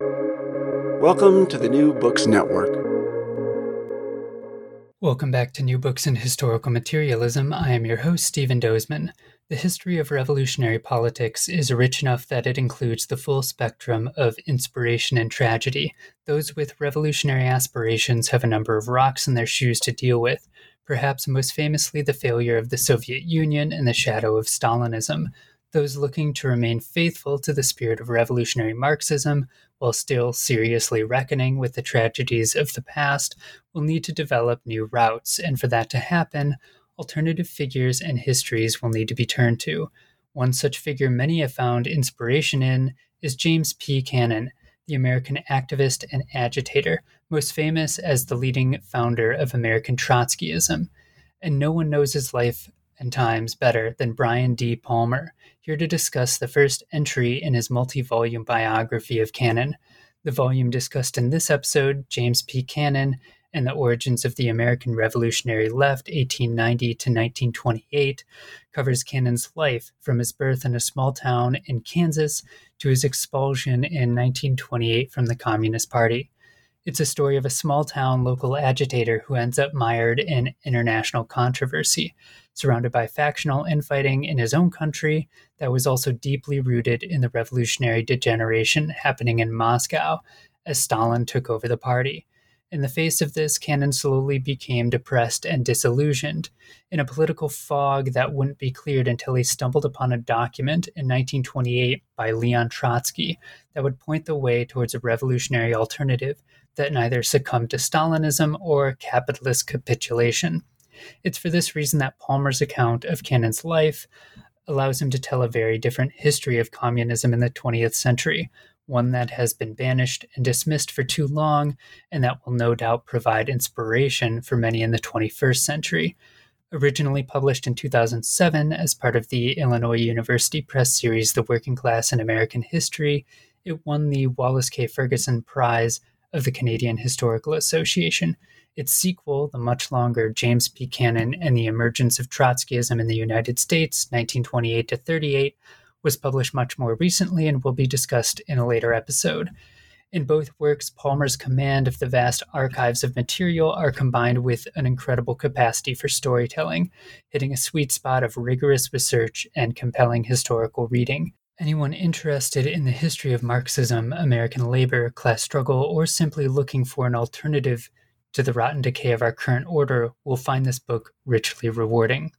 Welcome to the New Books Network. Welcome back to New Books in Historical Materialism. I am your host, Stephen Dozeman. The history of revolutionary politics is rich enough that it includes the full spectrum of inspiration and tragedy. Those with revolutionary aspirations have a number of rocks in their shoes to deal with, perhaps most famously the failure of the Soviet Union and the shadow of Stalinism. Those looking to remain faithful to the spirit of revolutionary Marxism while still seriously reckoning with the tragedies of the past, will need to develop new routes, and for that to happen, alternative figures and histories will need to be turned to. One such figure many have found inspiration in is James P. Cannon, the American activist and agitator, most famous as the leading founder of American Trotskyism. And no one knows his life and times better than Brian D. Palmer, here to discuss the first entry in his multi volume biography of Cannon. The volume discussed in this episode, James P. Cannon and the Origins of the American Revolutionary Left, 1890 to 1928, covers Cannon's life from his birth in a small town in Kansas to his expulsion in 1928 from the Communist Party. It's a story of a small town local agitator who ends up mired in international controversy, surrounded by factional infighting in his own country that was also deeply rooted in the revolutionary degeneration happening in Moscow as Stalin took over the party. In the face of this, Cannon slowly became depressed and disillusioned in a political fog that wouldn't be cleared until he stumbled upon a document in 1928 by Leon Trotsky that would point the way towards a revolutionary alternative that neither succumbed to Stalinism or capitalist capitulation. It's for this reason that Palmer's account of Cannon's life allows him to tell a very different history of communism in the 20th century, one that has been banished and dismissed for too long, and that will no doubt provide inspiration for many in the 21st century. Originally published in 2007 as part of the Illinois University Press series The Working Class in American History, it won the Wallace K. Ferguson Prize of the Canadian Historical Association. Its sequel, the much longer James P. Cannon and the Emergence of Trotskyism in the United States, 1928 to 38, was published much more recently and will be discussed in a later episode. In both works, Palmer's command of the vast archives of material are combined with an incredible capacity for storytelling, hitting a sweet spot of rigorous research and compelling historical reading. Anyone interested in the history of Marxism, American labor, class struggle, or simply looking for an alternative to the rotten decay of our current order will find this book richly rewarding.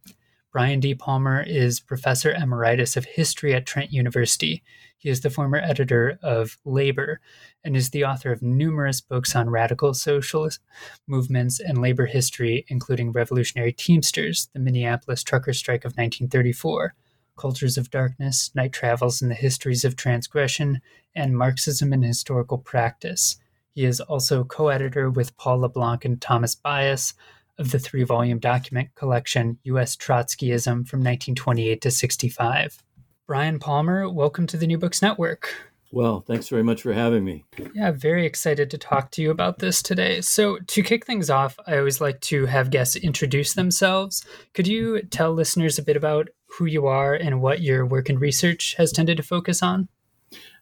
Brian D. Palmer is Professor Emeritus of History at Trent University. He is the former editor of Labor and is the author of numerous books on radical socialist movements and labor history, including Revolutionary Teamsters, the Minneapolis trucker strike of 1934, Cultures of Darkness, Night Travels and the Histories of Transgression, and Marxism and Historical Practice. He is also co editor with Paul LeBlanc and Thomas Bias of the three volume document collection U.S. Trotskyism from 1928 to 65. Brian Palmer, welcome to the New Books Network. Well, thanks very much for having me. Yeah, very excited to talk to you about this today. So, to kick things off, I always like to have guests introduce themselves. Could you tell listeners a bit about who you are and what your work and research has tended to focus on?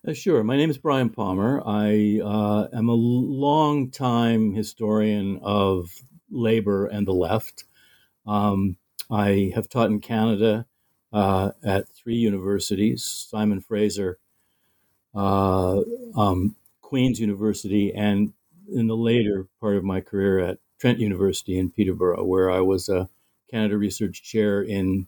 Uh, sure. My name is Brian Palmer. I uh, am a long time historian of labor and the left. Um, I have taught in Canada uh, at three universities Simon Fraser, uh, um, Queen's University, and in the later part of my career at Trent University in Peterborough, where I was a Canada Research Chair in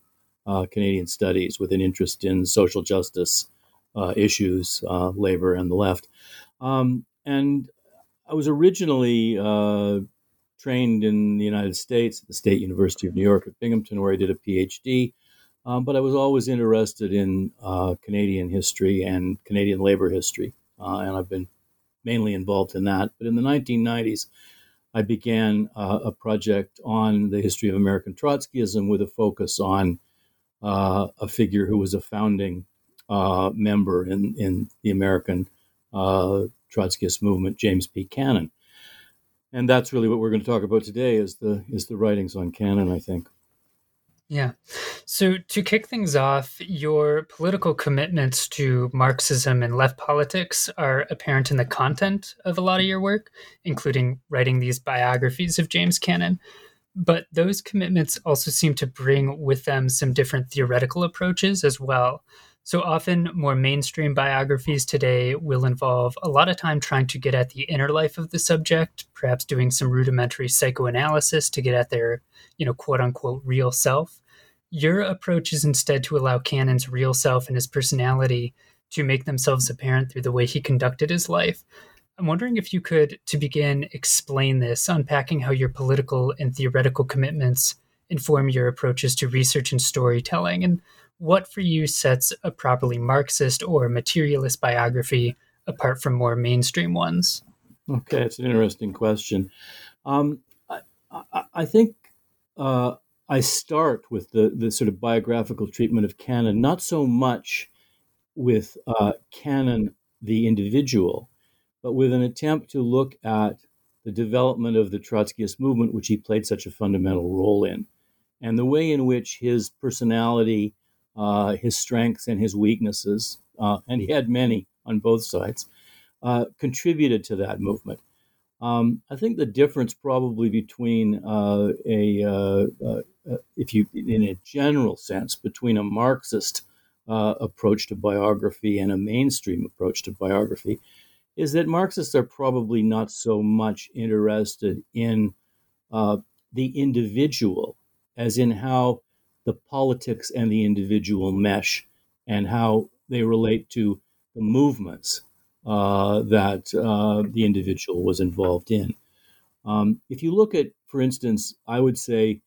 Canadian Studies with an interest in social justice uh, issues, uh, labor and the left. Um, and I was originally uh, trained in the United States at the State University of New York at Binghamton, where I did a PhD. Um, but I was always interested in uh, Canadian history and Canadian labor history. Uh, and I've been mainly involved in that. But in the 1990s, I began uh, a project on the history of American Trotskyism with a focus on uh, a figure who was a founding uh, member in, in the American uh, Trotskyist movement, James P. Cannon. And that's really what we're going to talk about today is the is the writings on Cannon, I think. Yeah. So to kick things off, your political commitments to Marxism and left politics are apparent in the content of a lot of your work, including writing these biographies of James Cannon. But those commitments also seem to bring with them some different theoretical approaches as well. So often, more mainstream biographies today will involve a lot of time trying to get at the inner life of the subject, perhaps doing some rudimentary psychoanalysis to get at their, you know, quote unquote real self. Your approach is instead to allow Cannon's real self and his personality to make themselves apparent through the way he conducted his life. I'm wondering if you could, to begin, explain this, unpacking how your political and theoretical commitments inform your approaches to research and storytelling, and what for you sets a properly Marxist or materialist biography apart from more mainstream ones? Okay, it's an interesting question. Um, I, I, I, think uh, I start with the, the sort of biographical treatment of Cannon, not so much with uh, Cannon the individual, but with an attempt to look at the development of the Trotskyist movement, which he played such a fundamental role in, and the way in which his personality uh, his strengths and his weaknesses, uh, and he had many on both sides, uh, contributed to that movement. Um, I think the difference probably between uh, a, uh, uh, if you, in a general sense, between a Marxist approach to biography and a mainstream approach to biography, is that Marxists are probably not so much interested in the individual as in how the politics and the individual mesh and how they relate to the movements uh, that uh, the individual was involved in. Um, if you look at, for instance, I would say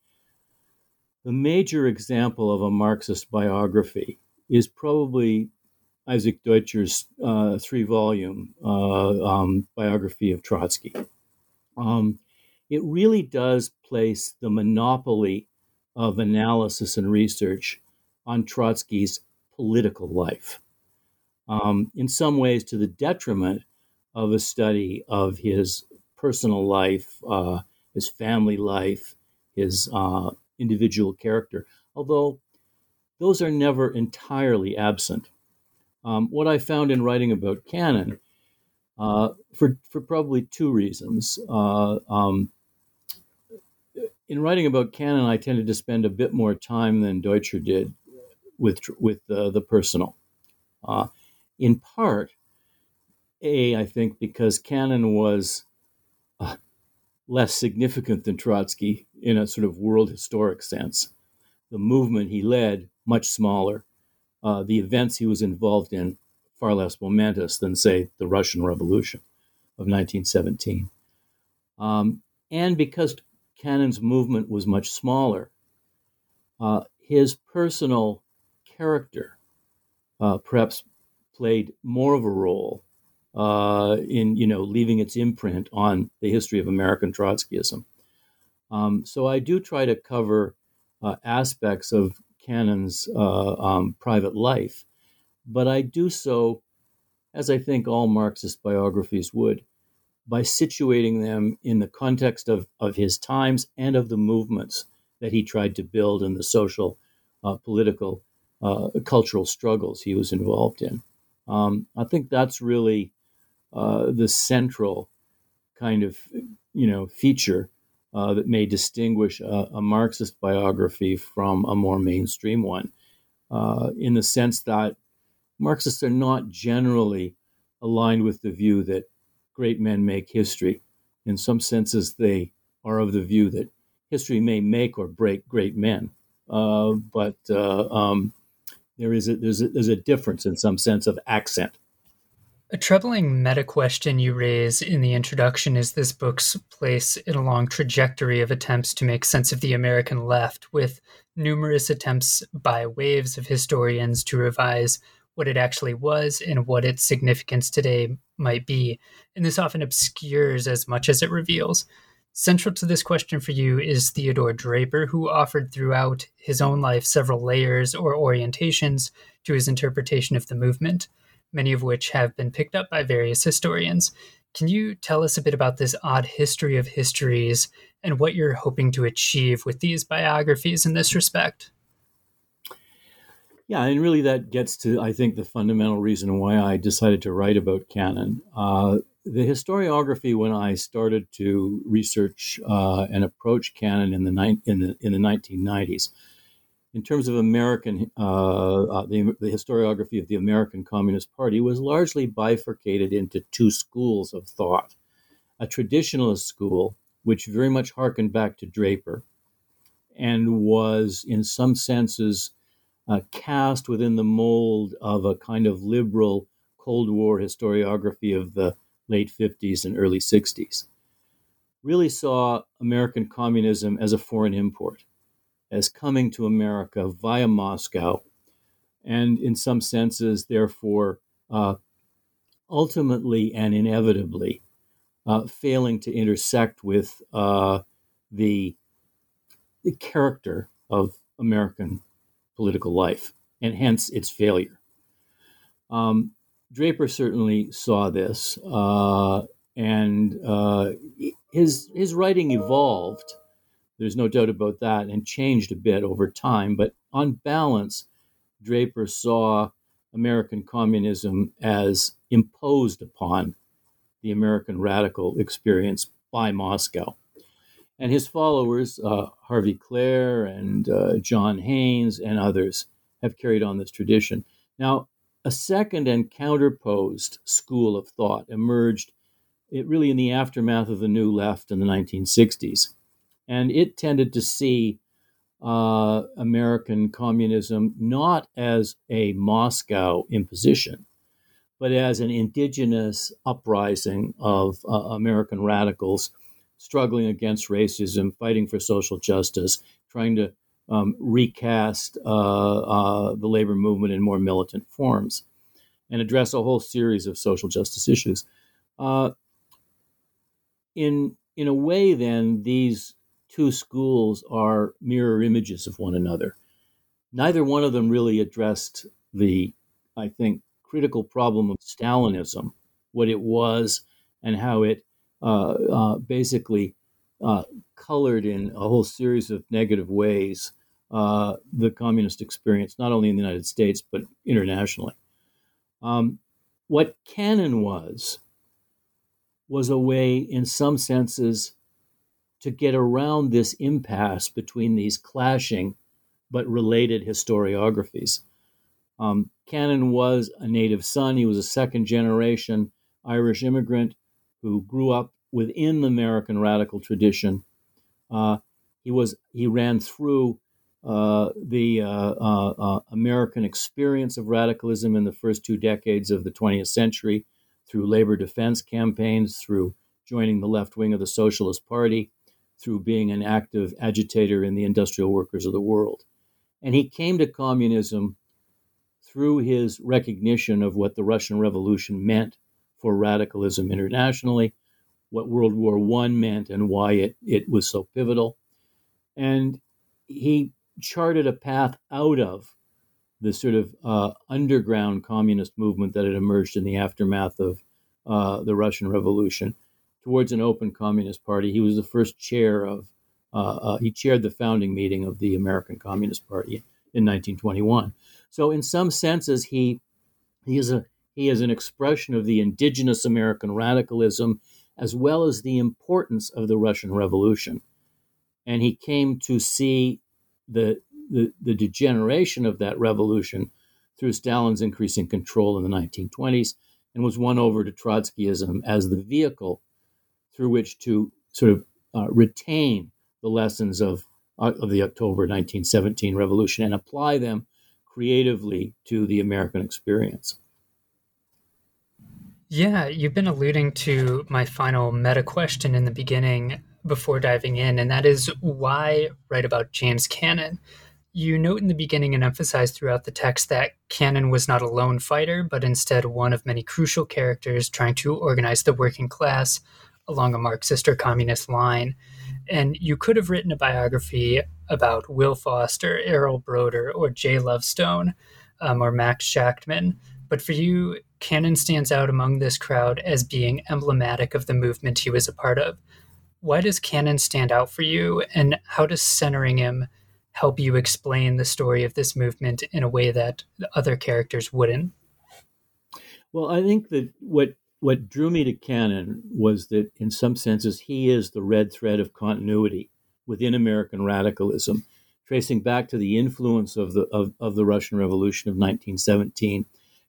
the major example of a Marxist biography is probably Isaac Deutscher's uh, three volume uh, um, biography of Trotsky. Um, it really does place the monopoly of analysis and research on Trotsky's political life, um, in some ways to the detriment of a study of his personal life, uh, his family life, his uh, individual character, although those are never entirely absent. Um, what I found in writing about Cannon, uh, for, for probably two reasons. Uh, um, in writing about Cannon, I tended to spend a bit more time than Deutscher did with with uh, the personal. Uh, in part, a I think because Cannon was uh, less significant than Trotsky in a sort of world historic sense. The movement he led much smaller. Uh, the events he was involved in far less momentous than say the Russian Revolution of 1917. Um, and because Cannon's movement was much smaller. Uh, his personal character uh, perhaps played more of a role uh, in you know leaving its imprint on the history of American Trotskyism. Um, so I do try to cover uh, aspects of Cannon's uh, um, private life, but I do so, as I think all Marxist biographies would, by situating them in the context of, of his times and of the movements that he tried to build and the social, uh, political, uh, cultural struggles he was involved in. Um, I think that's really uh, the central kind of you know feature uh, that may distinguish a, a, Marxist biography from a more mainstream one, uh, in the sense that Marxists are not generally aligned with the view that great men make history. In some senses, they are of the view that history may make or break great men, uh, but uh, um, there is a, there's a, there's a difference in some sense of accent. A troubling meta question you raise in the introduction is this book's place in a long trajectory of attempts to make sense of the American left, with numerous attempts by waves of historians to revise what it actually was and what its significance today might be. And this often obscures as much as it reveals. Central to this question for you is Theodore Draper, who offered throughout his own life several layers or orientations to his interpretation of the movement, many of which have been picked up by various historians. Can you tell us a bit about this odd history of histories and what you're hoping to achieve with these biographies in this respect? Yeah, and really that gets to, I think, the fundamental reason why I decided to write about Cannon. Uh, the historiography, when I started to research uh, and approach Cannon in the, ni- in the in the 1990s, in terms of American, uh, uh, the, the, historiography of the American Communist Party was largely bifurcated into two schools of thought. A traditionalist school, which very much harkened back to Draper and was, in some senses, uh, cast within the mold of a kind of liberal Cold War historiography of the late 50s and early 60s, really saw American communism as a foreign import as coming to America via Moscow, and in some senses, therefore, uh, ultimately and inevitably uh, failing to intersect with uh, the, the character of American political life, and hence its failure. Um, Draper certainly saw this, uh, and uh, his his writing evolved there's no doubt about that, and changed a bit over time. But on balance, Draper saw American communism as imposed upon the American radical experience by Moscow. And his followers, uh, Harvey Klehr and uh, John Haynes and others, have carried on this tradition. Now, a second and counterposed school of thought emerged it really in the aftermath of the New Left in the 1960s and it tended to see uh, American communism not as a Moscow imposition, but as an indigenous uprising of uh, American radicals struggling against racism, fighting for social justice, trying to um, recast uh, uh the labor movement in more militant forms, and address a whole series of social justice issues. Uh, in in a way, then these two schools are mirror images of one another. Neither one of them really addressed the, I think, critical problem of Stalinism, what it was, and how it uh, uh, basically uh, colored in a whole series of negative ways uh, the communist experience, not only in the United States, but internationally. Um, what Cannon was, was a way, in some senses, to get around this impasse between these clashing but related historiographies. Um, Cannon was a native son. He was a second generation Irish immigrant who grew up within the American radical tradition. Uh, he was he ran through uh, the uh, uh, uh American experience of radicalism in the first two decades of the 20th century through labor defense campaigns, through joining the left wing of the Socialist Party, through being an active agitator in the industrial workers of the world. And he came to communism through his recognition of what the Russian Revolution meant for radicalism internationally, what World War I meant, and why it, it was so pivotal. And he charted a path out of the sort of uh, underground communist movement that had emerged in the aftermath of uh, the Russian Revolution towards an open communist party. He was the first chair of, uh, uh, he chaired the founding meeting of the American Communist Party in 1921. So, in some senses, he he is a he is an expression of the indigenous American radicalism as well as the importance of the Russian Revolution. And he came to see the, the, the degeneration of that revolution through Stalin's increasing control in the 1920s and was won over to Trotskyism as the vehicle through which to sort of uh, retain the lessons of, uh, of the October 1917 revolution and apply them creatively to the American experience. Yeah, you've been alluding to my final meta question in the beginning before diving in, and that is why write about James Cannon? You note in the beginning and emphasize throughout the text that Cannon was not a lone fighter, but instead one of many crucial characters trying to organize the working class along a Marxist or communist line. And you could have written a biography about Will Foster, Earl Browder, or Jay Lovestone, um, or Max Shachtman. But for you, Cannon stands out among this crowd as being emblematic of the movement he was a part of. Why does Cannon stand out for you, and how does centering him help you explain the story of this movement in a way that other characters wouldn't? Well, I think that what what drew me to Cannon was that, in some senses, he is the red thread of continuity within American radicalism, tracing back to the influence of the of, of the Russian Revolution of 1917.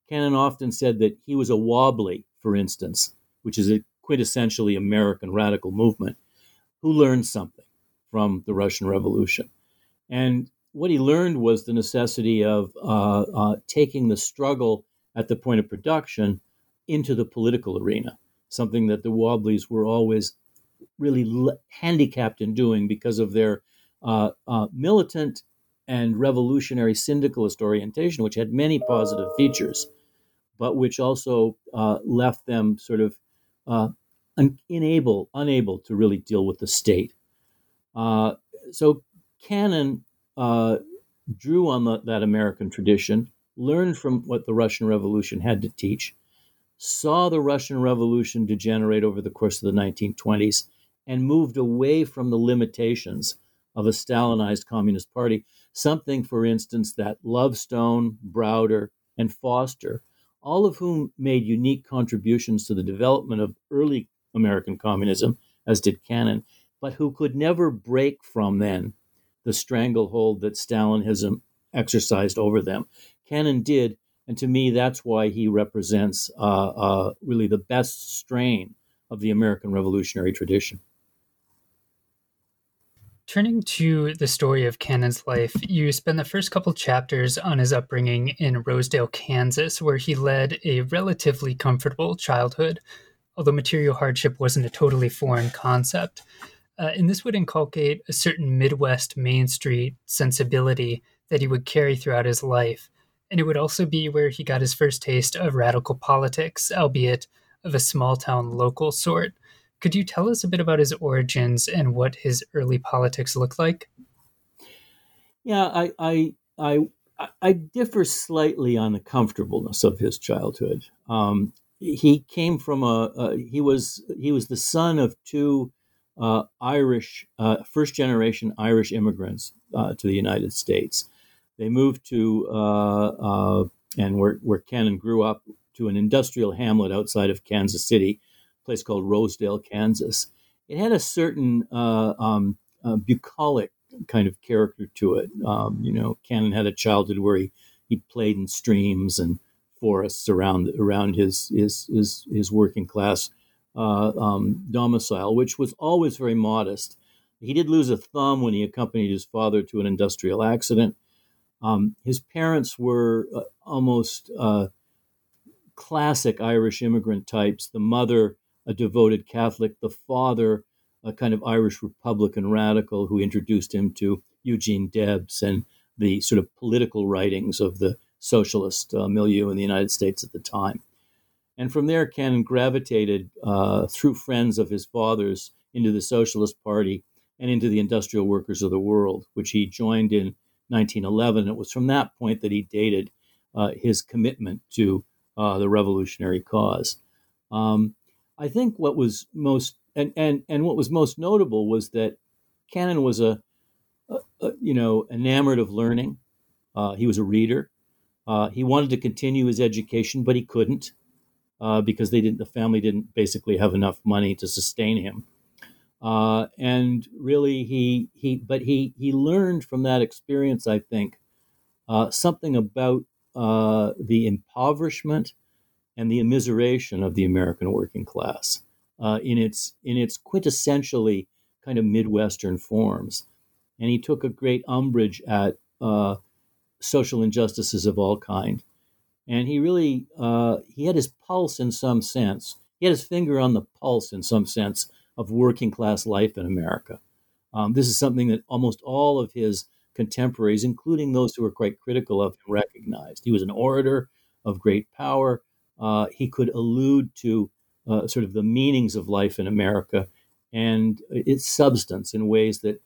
Cannon often said that he was a wobbly, for instance, which is a quintessentially American radical movement, who learned something from the Russian Revolution. And what he learned was the necessity of uh, uh, taking the struggle at the point of production into the political arena, something that the Wobblies were always really handicapped in doing because of their uh, uh, militant and revolutionary syndicalist orientation, which had many positive features, but which also uh, left them sort of uh, un- unable, unable to really deal with the state. Uh, so Cannon uh, drew on the, that American tradition, learned from what the Russian Revolution had to teach, saw the Russian Revolution degenerate over the course of the 1920s, and moved away from the limitations of a Stalinized Communist Party. Something, for instance, that Lovestone, Browder, and Foster, all of whom made unique contributions to the development of early American communism, as did Cannon, but who could never break from then the stranglehold that Stalinism exercised over them. Cannon did, and to me, that's why he represents uh, uh, really the best strain of the American revolutionary tradition. Turning to the story of Cannon's life, you spend the first couple chapters on his upbringing in Rosedale, Kansas, where he led a relatively comfortable childhood, although material hardship wasn't a totally foreign concept. Uh, and this would inculcate a certain Midwest Main Street sensibility that he would carry throughout his life. And it would also be where he got his first taste of radical politics, albeit of a small town local sort. Could you tell us a bit about his origins and what his early politics looked like? Yeah, I, I, I, I differ slightly on the comfortableness of his childhood. Um, he came from a, he was he was the son of two uh, Irish, uh, first generation Irish immigrants uh, to the United States. They moved to, uh, uh, and where, where Cannon grew up, to an industrial hamlet outside of Kansas City, a place called Rosedale, Kansas. It had a certain uh, um, bucolic kind of character to it. Um, you know, Cannon had a childhood where he, he played in streams and forests around around his his his, his working class uh, um, domicile, which was always very modest. He did lose a thumb when he accompanied his father to an industrial accident. Um, his parents were uh, almost uh, classic Irish immigrant types. The mother, a devoted Catholic, the father, a kind of Irish Republican radical who introduced him to Eugene Debs and the sort of political writings of the socialist uh, milieu in the United States at the time. And from there, Cannon gravitated uh, through friends of his father's into the Socialist Party and into the Industrial Workers of the World, which he joined in 1911. It was from that point that he dated uh, his commitment to uh, the revolutionary cause. Um, I think what was most and, and and what was most notable was that Cannon was a, a, a you know enamored of learning. Uh, he was a reader. Uh, he wanted to continue his education, but he couldn't uh, because they didn't. The family didn't basically have enough money to sustain him. Uh, and really, he he but he he learned from that experience. I think uh, something about uh, the impoverishment and the immiseration of the American working class uh, in its in its quintessentially kind of midwestern forms. And he took a great umbrage at uh, social injustices of all kind and he really uh, he had his pulse in some sense. He had his finger on the pulse in some sense of working class life in America. Um, this is something that almost all of his contemporaries, including those who were quite critical of him, recognized. He was an orator of great power. Uh, he could allude to uh, sort of the meanings of life in America and its substance in ways that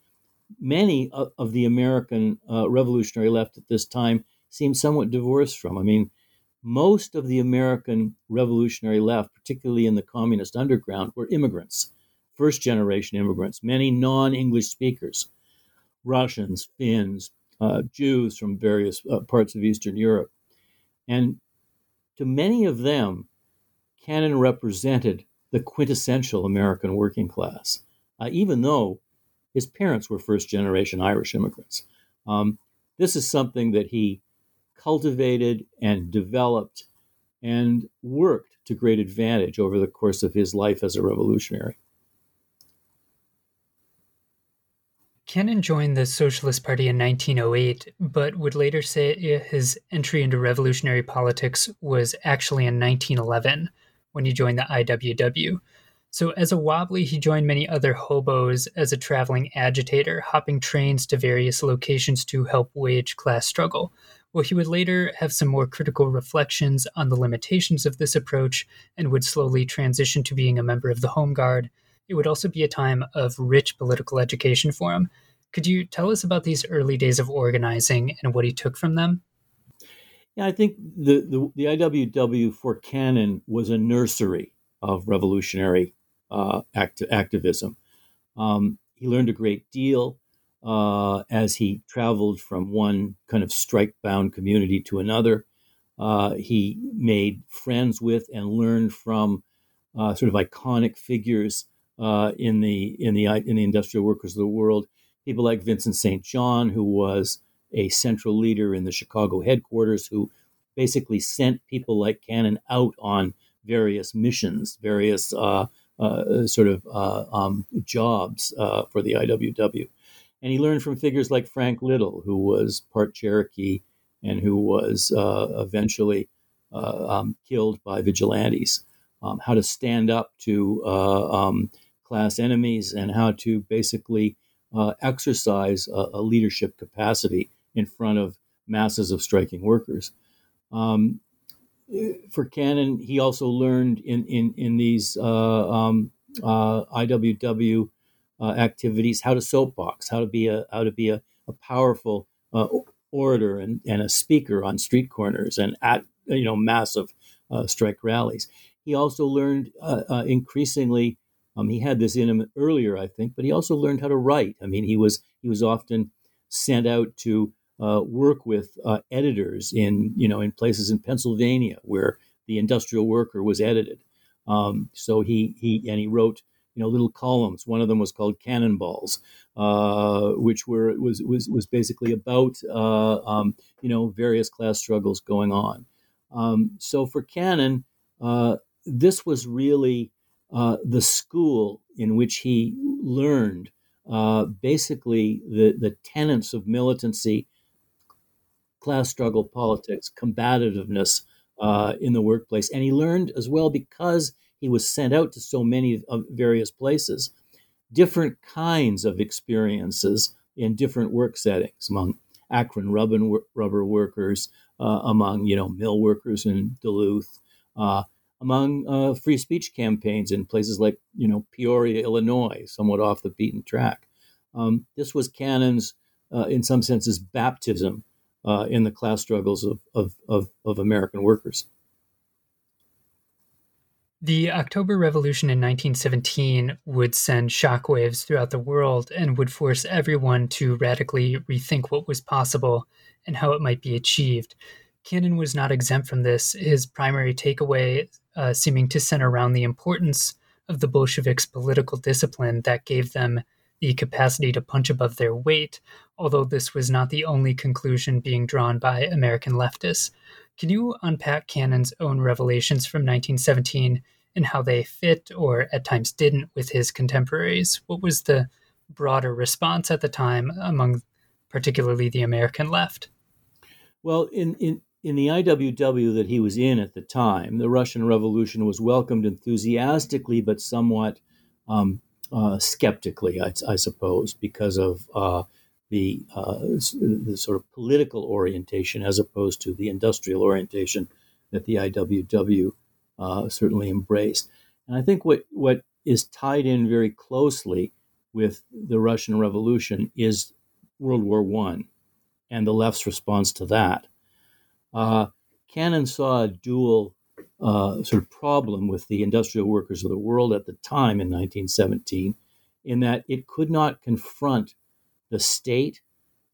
many of, of the American uh, revolutionary left at this time seemed somewhat divorced from. I mean, most of the American revolutionary left, particularly in the communist underground, were immigrants, first generation immigrants, many non English speakers, Russians, Finns, uh, Jews from various uh, parts of Eastern Europe. And to many of them, Cannon represented the quintessential American working class, uh, even though his parents were first generation Irish immigrants. Um, this is something that he cultivated and developed and worked to great advantage over the course of his life as a revolutionary. Cannon joined the Socialist Party in 1908, but would later say his entry into revolutionary politics was actually in 1911 when he joined the IWW. So, as a wobbly, he joined many other hobos as a traveling agitator, hopping trains to various locations to help wage class struggle. Well, he would later have some more critical reflections on the limitations of this approach and would slowly transition to being a member of the Home Guard. It would also be a time of rich political education for him. Could you tell us about these early days of organizing and what he took from them? Yeah, I think the, the, the IWW for Cannon was a nursery of revolutionary uh, act- activism. Um, he learned a great deal uh, as he traveled from one kind of strike bound community to another. Uh, he made friends with and learned from uh, sort of iconic figures uh, in the in the in the industrial workers of the world. People like Vincent St. John, who was a central leader in the Chicago headquarters who basically sent people like Cannon out on various missions, various uh, uh, sort of uh, um, jobs uh, for the IWW. And he learned from figures like Frank Little, who was part Cherokee and who was eventually um, killed by vigilantes, um, how to stand up to um, class enemies and how to basically exercise a, a leadership capacity in front of masses of striking workers. Um, for Cannon, he also learned in in in these uh, um, uh, IWW uh, activities how to soapbox, how to be a how to be a, a powerful uh, orator and, and a speaker on street corners and at you know massive uh, strike rallies. He also learned uh, increasingly. Um, he had this in him earlier, I think, but he also learned how to write. I mean, he was he was often sent out to uh, work with uh, editors in you know in places in Pennsylvania where the industrial worker was edited. Um, so he he and he wrote you know little columns. One of them was called Cannonballs, uh, which were was was was basically about uh, um, you know various class struggles going on. Um, so for Cannon, uh, this was really uh, the school in which he learned basically the the tenets of militancy class struggle politics, combativeness uh, in the workplace. And he learned as well because he was sent out to so many of various places, different kinds of experiences in different work settings among Akron rubber, rubber workers, uh, among you know mill workers in Duluth, uh, among uh, free speech campaigns in places like you know Peoria, Illinois, somewhat off the beaten track. Um, this was Cannon's, uh, in some senses, baptism uh, in the class struggles of, of, of, of American workers. The October Revolution in 1917 would send shockwaves throughout the world and would force everyone to radically rethink what was possible and how it might be achieved. Cannon was not exempt from this, his primary takeaway uh, seeming to center around the importance of the Bolsheviks' political discipline that gave them the capacity to punch above their weight, although this was not the only conclusion being drawn by American leftists. Can you unpack Cannon's own revelations from 1917 and how they fit or at times didn't with his contemporaries? What was the broader response at the time among particularly the American left? Well, in, in, in the IWW that he was in at the time, the Russian Revolution was welcomed enthusiastically but somewhat um, uh, skeptically, I, I, suppose, because of uh, the, uh, the sort of political orientation as opposed to the industrial orientation that the IWW uh, certainly embraced. And I think what, what is tied in very closely with the Russian Revolution is World War One and the left's response to that. Uh, Cannon saw a dual uh, sort of problem with the industrial workers of the world at the time in 1917, in that it could not confront the state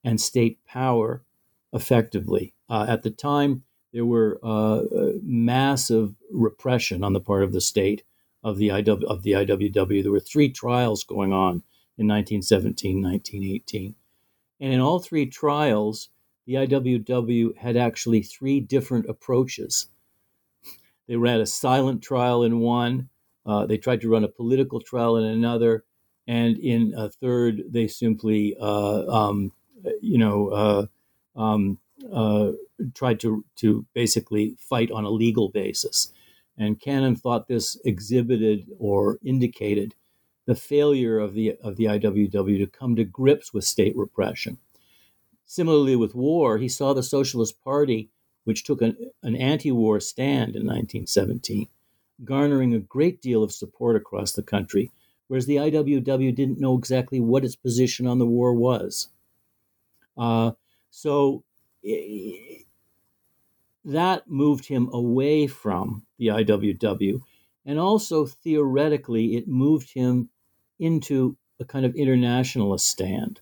and state power effectively. Uh, at the time, there were uh, massive repression on the part of the state of the IW, of the IWW. There were three trials going on in 1917, 1918, and in all three trials, the IWW had actually three different approaches. They ran a silent trial in one. Uh, they tried to run a political trial in another, and in a third, they simply, uh, um, you know, uh, um, uh, tried to to basically fight on a legal basis. And Cannon thought this exhibited or indicated the failure of the of the IWW to come to grips with state repression. Similarly, with war, he saw the Socialist Party, which took an, an anti-war stand in 1917, garnering a great deal of support across the country, whereas the IWW didn't know exactly what its position on the war was. Uh, so that moved him away from the IWW. And also, theoretically, it moved him into a kind of internationalist stand.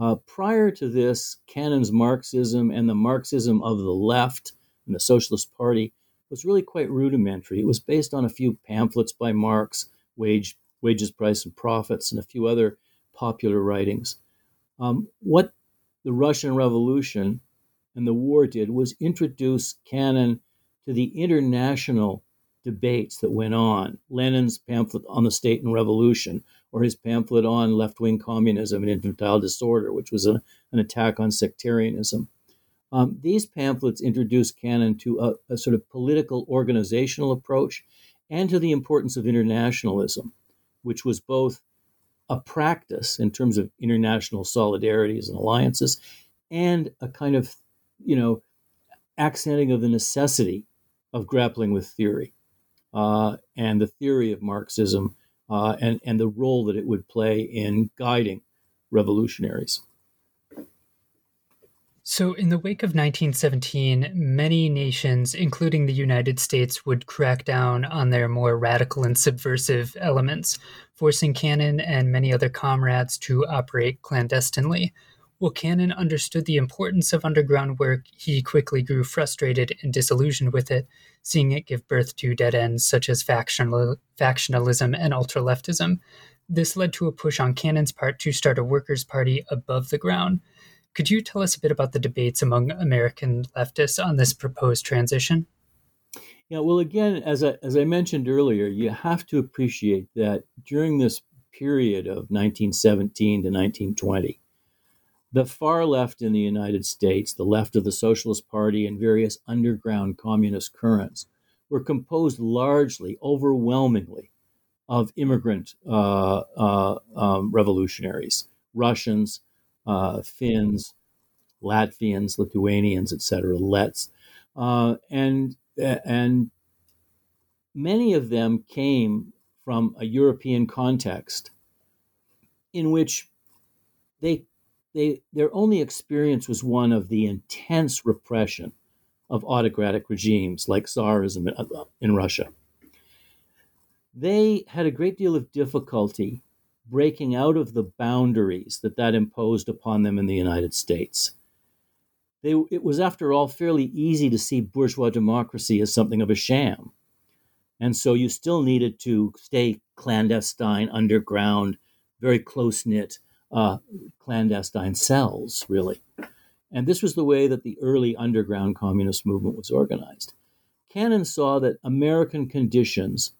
Uh, prior to this, Cannon's Marxism and the Marxism of the left and the Socialist Party was really quite rudimentary. It was based on a few pamphlets by Marx, Wage, Wages, Price, and Profits, and a few other popular writings. Um, what the Russian Revolution and the war did was introduce Cannon to the international debates that went on. Lenin's pamphlet on the state and revolution, or his pamphlet on left wing communism and infantile disorder, which was a, an attack on sectarianism. Um, these pamphlets introduced Cannon to a, a sort of political organizational approach and to the importance of internationalism, which was both a practice in terms of international solidarities and alliances and a kind of, you know, accenting of the necessity of grappling with theory uh, and the theory of Marxism uh, and, and the role that it would play in guiding revolutionaries. So, in the wake of 1917, many nations, including the United States, would crack down on their more radical and subversive elements, forcing Cannon and many other comrades to operate clandestinely. While Cannon understood the importance of underground work, he quickly grew frustrated and disillusioned with it, seeing it give birth to dead ends such as factional, factionalism and ultra leftism. This led to a push on Cannon's part to start a workers' party above the ground. Could you tell us a bit about the debates among American leftists on this proposed transition? Yeah, well, again, as I, as I mentioned earlier, you have to appreciate that during this period of 1917 to 1920, the far left in the United States, the left of the Socialist Party, and various underground communist currents were composed largely, overwhelmingly, of immigrant uh, uh, um, revolutionaries, Russians, uh, Finns, Latvians, Lithuanians, etc., Letts, uh, and and many of them came from a European context in which they they, their only experience was one of the intense repression of autocratic regimes like Tsarism in, uh, in Russia. They had a great deal of difficulty breaking out of the boundaries that that imposed upon them in the United States. They, it was, after all, fairly easy to see bourgeois democracy as something of a sham. And so you still needed to stay clandestine, underground, very close knit, uh, clandestine cells, really. And this was the way that the early underground communist movement was organized. Cannon saw that American conditions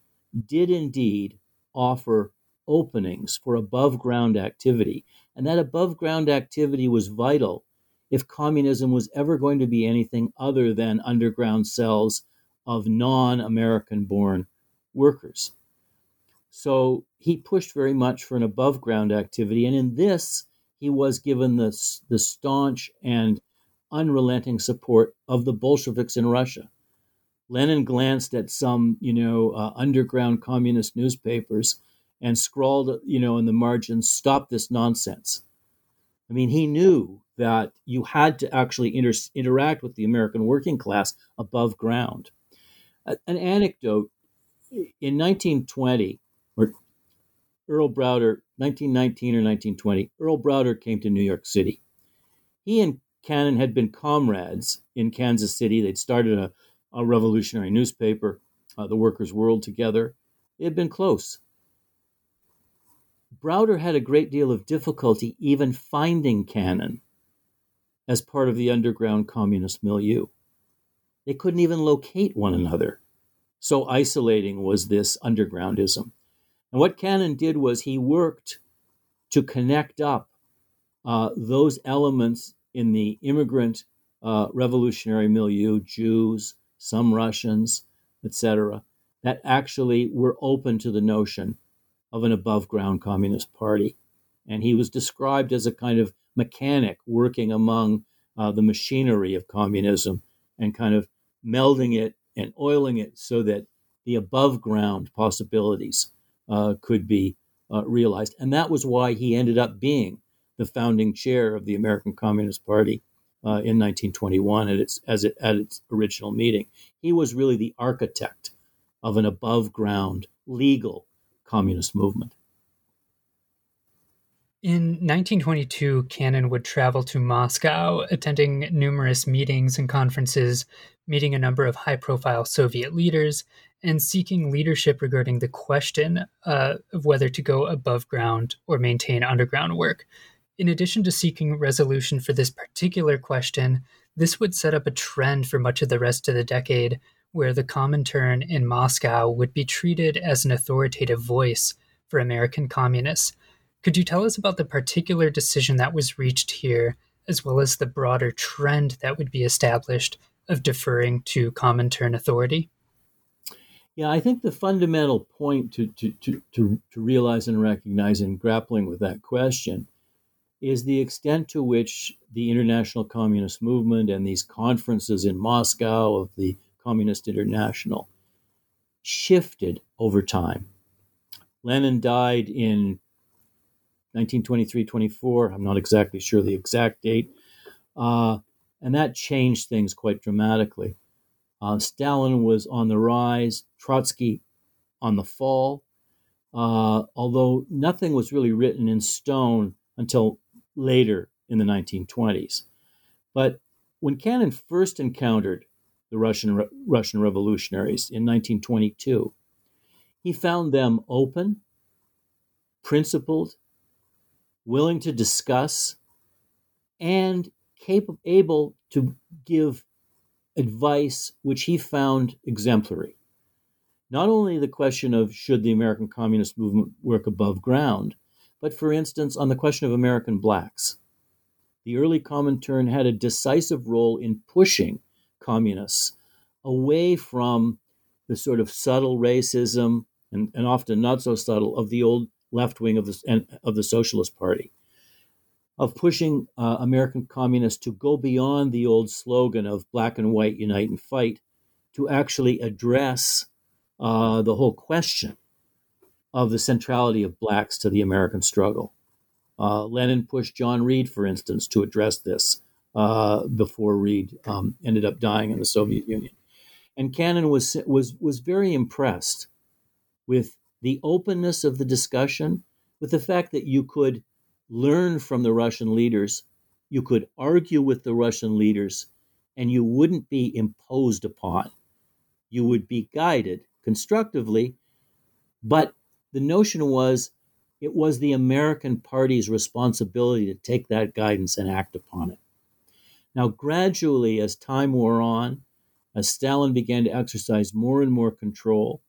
did indeed offer openings for above ground activity, and that above ground activity was vital if communism was ever going to be anything other than underground cells of non American born workers. So he pushed very much for an above ground activity. And in this, he was given the, the staunch and unrelenting support of the Bolsheviks in Russia. Lenin glanced at some, you know, uh, underground communist newspapers and scrawled, you know, in the margins, "Stop this nonsense." I mean, he knew that you had to actually inter- interact with the American working class above ground. an anecdote in 1920, or Earl Browder, 1919 or 1920, Earl Browder came to New York City. He and Cannon had been comrades in Kansas City. They'd started a, a revolutionary newspaper, uh, The Workers' World, together. They had been close. Browder had a great deal of difficulty even finding Cannon as part of the underground communist milieu. They couldn't even locate one another. So isolating was this undergroundism. And what Cannon did was he worked to connect up uh, those elements in the immigrant uh, revolutionary milieu, Jews, some Russians, etc., that actually were open to the notion of an above ground communist party. And he was described as a kind of mechanic working among uh, the machinery of communism and kind of melding it and oiling it so that the above ground possibilities could be uh, realized. And that was why he ended up being the founding chair of the American Communist Party uh, in 1921 at its, as it, at its original meeting. He was really the architect of an above ground legal communist movement. In 1922, Cannon would travel to Moscow, attending numerous meetings and conferences, meeting a number of high profile Soviet leaders, and seeking leadership regarding the question uh, of whether to go above ground or maintain underground work. In addition to seeking resolution for this particular question, this would set up a trend for much of the rest of the decade where the Comintern in Moscow would be treated as an authoritative voice for American communists. Could you tell us about the particular decision that was reached here, as well as the broader trend that would be established of deferring to Comintern authority? Yeah, I think the fundamental point to, to, to, to, to realize and recognize in grappling with that question is the extent to which the international communist movement and these conferences in Moscow of the Communist International shifted over time. Lenin died in 1923 24. I'm not exactly sure the exact date. Uh, and that changed things quite dramatically. Uh, Stalin was on the rise, Trotsky on the fall, uh, although nothing was really written in stone until later in the 1920s. But when Cannon first encountered the Russian, Russian revolutionaries in 1922, he found them open, principled, willing to discuss, and capable, able to give advice which he found exemplary. Not only the question of should the American communist movement work above ground, but for instance, on the question of American blacks. The early Comintern had a decisive role in pushing communists away from the sort of subtle racism and, and often not so subtle of the old left wing of the, of the Socialist Party of pushing uh, American communists to go beyond the old slogan of black and white unite and fight to actually address uh, the whole question of the centrality of blacks to the American struggle. Uh, Lenin pushed John Reed, for instance, to address this uh, before Reed um, ended up dying in the Soviet Union. And Cannon was, was, was very impressed with the openness of the discussion, with the fact that you could learn from the Russian leaders, you could argue with the Russian leaders, and you wouldn't be imposed upon. You would be guided constructively, but the notion was it was the American party's responsibility to take that guidance and act upon it. Now, gradually, as time wore on, as Stalin began to exercise more and more control,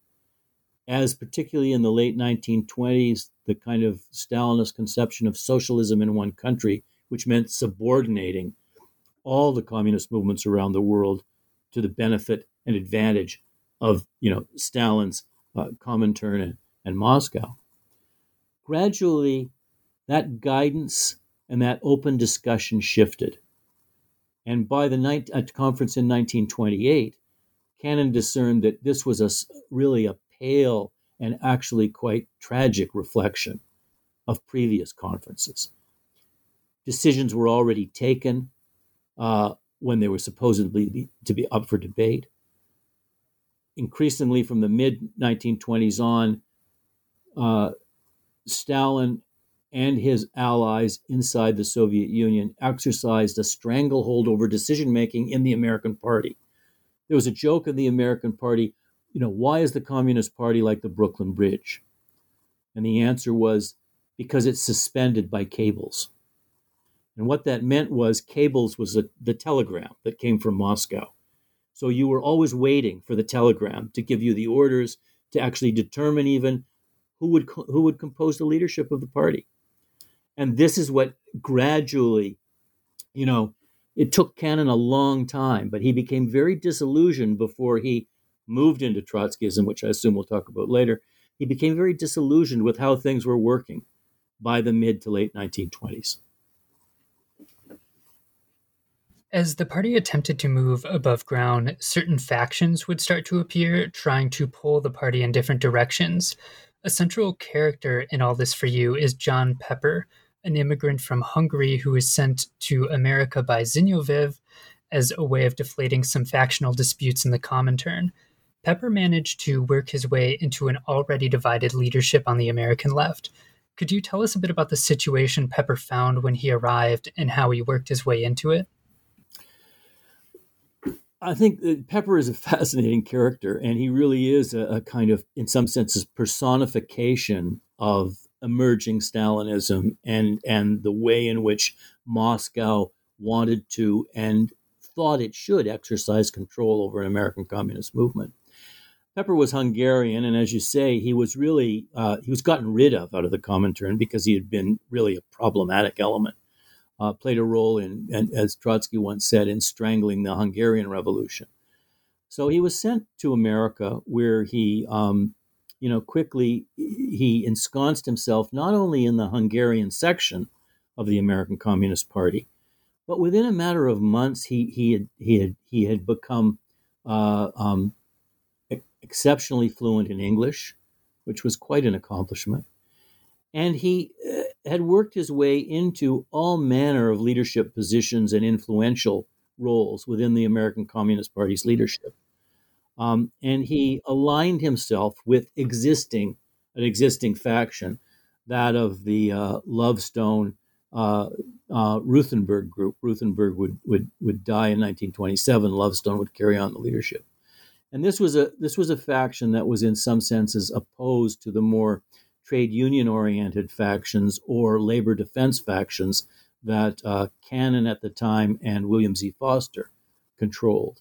as particularly in the late 1920s, the kind of Stalinist conception of socialism in one country, which meant subordinating all the communist movements around the world to the benefit and advantage of you know Stalin's uh, Comintern and, and Moscow. Gradually, that guidance and that open discussion shifted. And by the night, conference in 1928, Cannon discerned that this was a, really a pale and actually quite tragic reflection of previous conferences. Decisions were already taken uh, when they were supposedly to be up for debate. Increasingly, from the mid 1920s on, uh, Stalin and his allies inside the Soviet Union exercised a stranglehold over decision making in the American Party. There was a joke in the American Party, you know, why is the Communist Party like the Brooklyn Bridge? And the answer was because it's suspended by cables. And what that meant was cables was a, the telegram that came from Moscow. So you were always waiting for the telegram to give you the orders to actually determine even who would who would compose the leadership of the party. And this is what gradually, you know, it took Cannon a long time, but he became very disillusioned before he moved into Trotskyism, which I assume we'll talk about later. He became very disillusioned with how things were working by the mid to late 1920s. As the party attempted to move above ground, certain factions would start to appear, trying to pull the party in different directions. A central character in all this for you is John Pepper, an immigrant from Hungary who was sent to America by Zinoviev as a way of deflating some factional disputes in the Comintern. Pepper managed to work his way into an already divided leadership on the American left. Could you tell us a bit about the situation Pepper found when he arrived and how he worked his way into it? I think Pepper is a fascinating character, and he really is a, a, kind of, in some senses, personification of emerging Stalinism and and the way in which Moscow wanted to and thought it should exercise control over an American communist movement. Pepper was Hungarian, and as you say, he was really uh, he was gotten rid of out of the Comintern because he had been really a problematic element. Uh, played a role in, and as Trotsky once said, in strangling the Hungarian Revolution. So he was sent to America, where he um, you know, quickly he ensconced himself not only in the Hungarian section of the American Communist Party, but within a matter of months, he he had he had he had become uh, um, exceptionally fluent in English, which was quite an accomplishment, and he uh, had worked his way into all manner of leadership positions and influential roles within the American Communist Party's leadership. Um, and he aligned himself with existing an existing faction, that of the uh, Lovestone uh, uh, Ruthenberg group. Ruthenberg would, would would die in 1927. Lovestone would carry on the leadership, and this was a this was a faction that was in some senses opposed to the more trade union oriented factions or labor defense factions that uh, Cannon at the time and William Z. Foster controlled.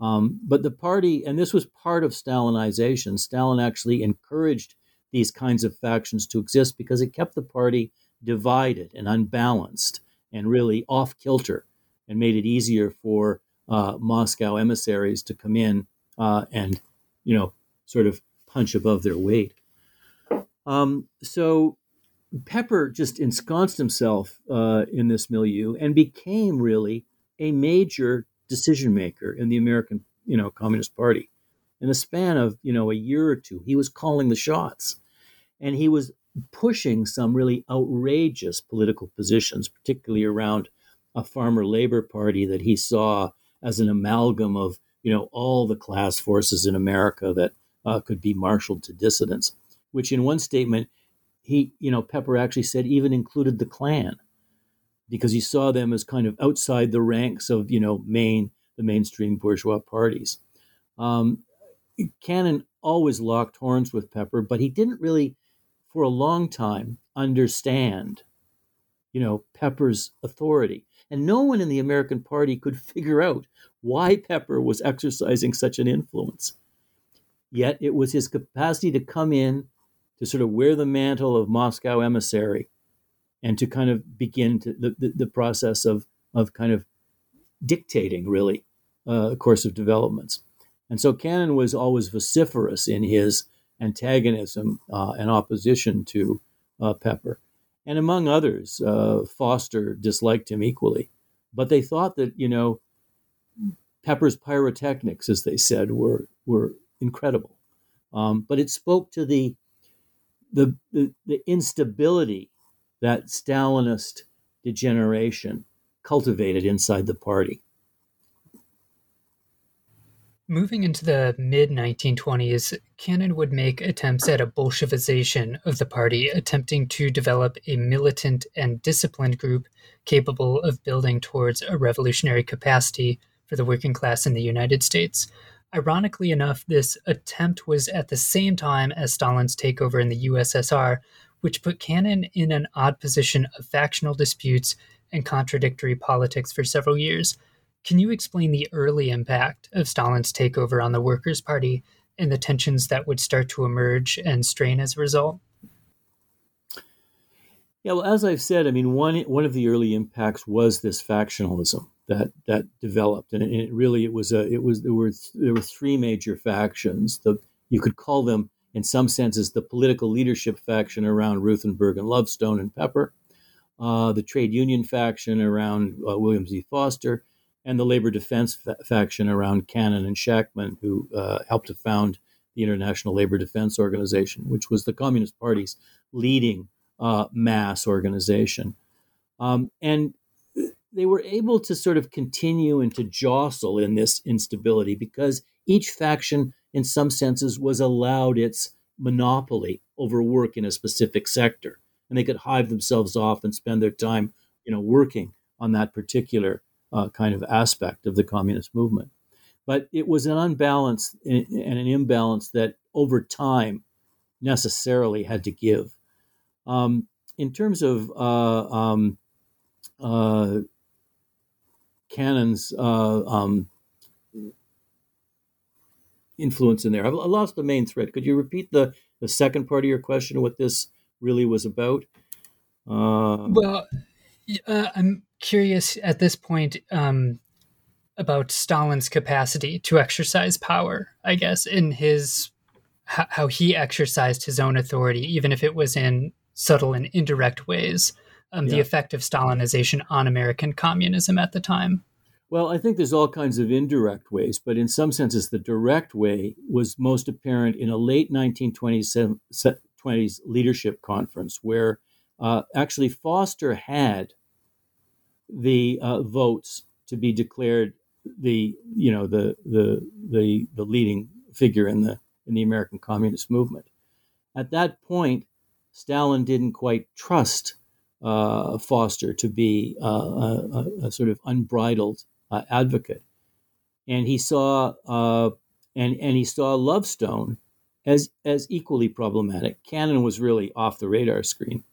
Um, but the party, and this was part of Stalinization, Stalin actually encouraged these kinds of factions to exist because it kept the party divided and unbalanced and really off kilter and made it easier for uh, Moscow emissaries to come in uh, and, you know, sort of punch above their weight. Um, so Pepper just ensconced himself uh, in this milieu and became really a major decision maker in the American, you know, Communist Party. In the span of, you know, a year or two, he was calling the shots. And he was pushing some really outrageous political positions, particularly around a farmer labor party that he saw as an amalgam of, you know, all the class forces in America that uh, could be marshaled to dissidents, which in one statement, he, you know, Pepper actually said even included the Klan because he saw them as kind of outside the ranks of you know main the mainstream bourgeois parties. Um, Cannon always locked horns with Pepper, but he didn't really, for a long time, understand, you know, Pepper's authority. And no one in the American Party could figure out why Pepper was exercising such an influence. Yet it was his capacity to come in, to sort of wear the mantle of Moscow emissary, and to kind of begin to, the, the, the process of, of kind of dictating really uh, a course of developments. And so Cannon was always vociferous in his antagonism uh, and opposition to uh, Pepper. And among others, uh, Foster disliked him equally. But they thought that you know, Pepper's pyrotechnics, as they said, were were incredible. Um, but it spoke to the, the the the instability that Stalinist degeneration cultivated inside the party. Moving into the mid 1920s, Cannon would make attempts at a Bolshevization of the party, attempting to develop a militant and disciplined group capable of building towards a revolutionary capacity for the working class in the United States. Ironically enough, this attempt was at the same time as Stalin's takeover in the USSR, which put Cannon in an odd position of factional disputes and contradictory politics for several years. Can you explain the early impact of Stalin's takeover on the Workers' Party and the tensions that would start to emerge and strain as a result? Yeah, well, as I've said, I mean, one one of the early impacts was this factionalism that that developed, and it, it really it was a it was there were there were three major factions. The you could call them in some senses the political leadership faction around Ruthenberg and Lovestone and Pepper, uh, the trade union faction around uh, William Z. Foster, and the labor defense fa- faction around Cannon and Shachtman, who uh, helped to found the International Labor Defense Organization, which was the Communist Party's leading uh, mass organization. Um, and they were able to sort of continue and to jostle in this instability because each faction, in some senses, was allowed its monopoly over work in a specific sector. And they could hive themselves off and spend their time, you know, working on that particular uh, kind of aspect of the communist movement. But it was an unbalance and an imbalance that over time necessarily had to give. Um, in terms of uh, um, uh, Cannon's uh, um, influence in there, I've lost the main thread. Could you repeat the, the second part of your question, what this really was about? Uh, well, uh, I'm curious at this point um, about Stalin's capacity to exercise power. I guess in his how he exercised his own authority, even if it was in subtle and indirect ways. Um, yeah. The effect of Stalinization on American communism at the time. Well, I think there's all kinds of indirect ways, but in some senses, the direct way was most apparent in a late 1920s leadership conference where uh, actually Foster had the uh, votes to be declared the you know the the the the leading figure in the in the American communist movement. At that point, Stalin didn't quite trust uh, Foster to be uh, a, a, sort of unbridled uh, advocate, and he saw uh, and and he saw Lovestone as as equally problematic. Cannon was really off the radar screen,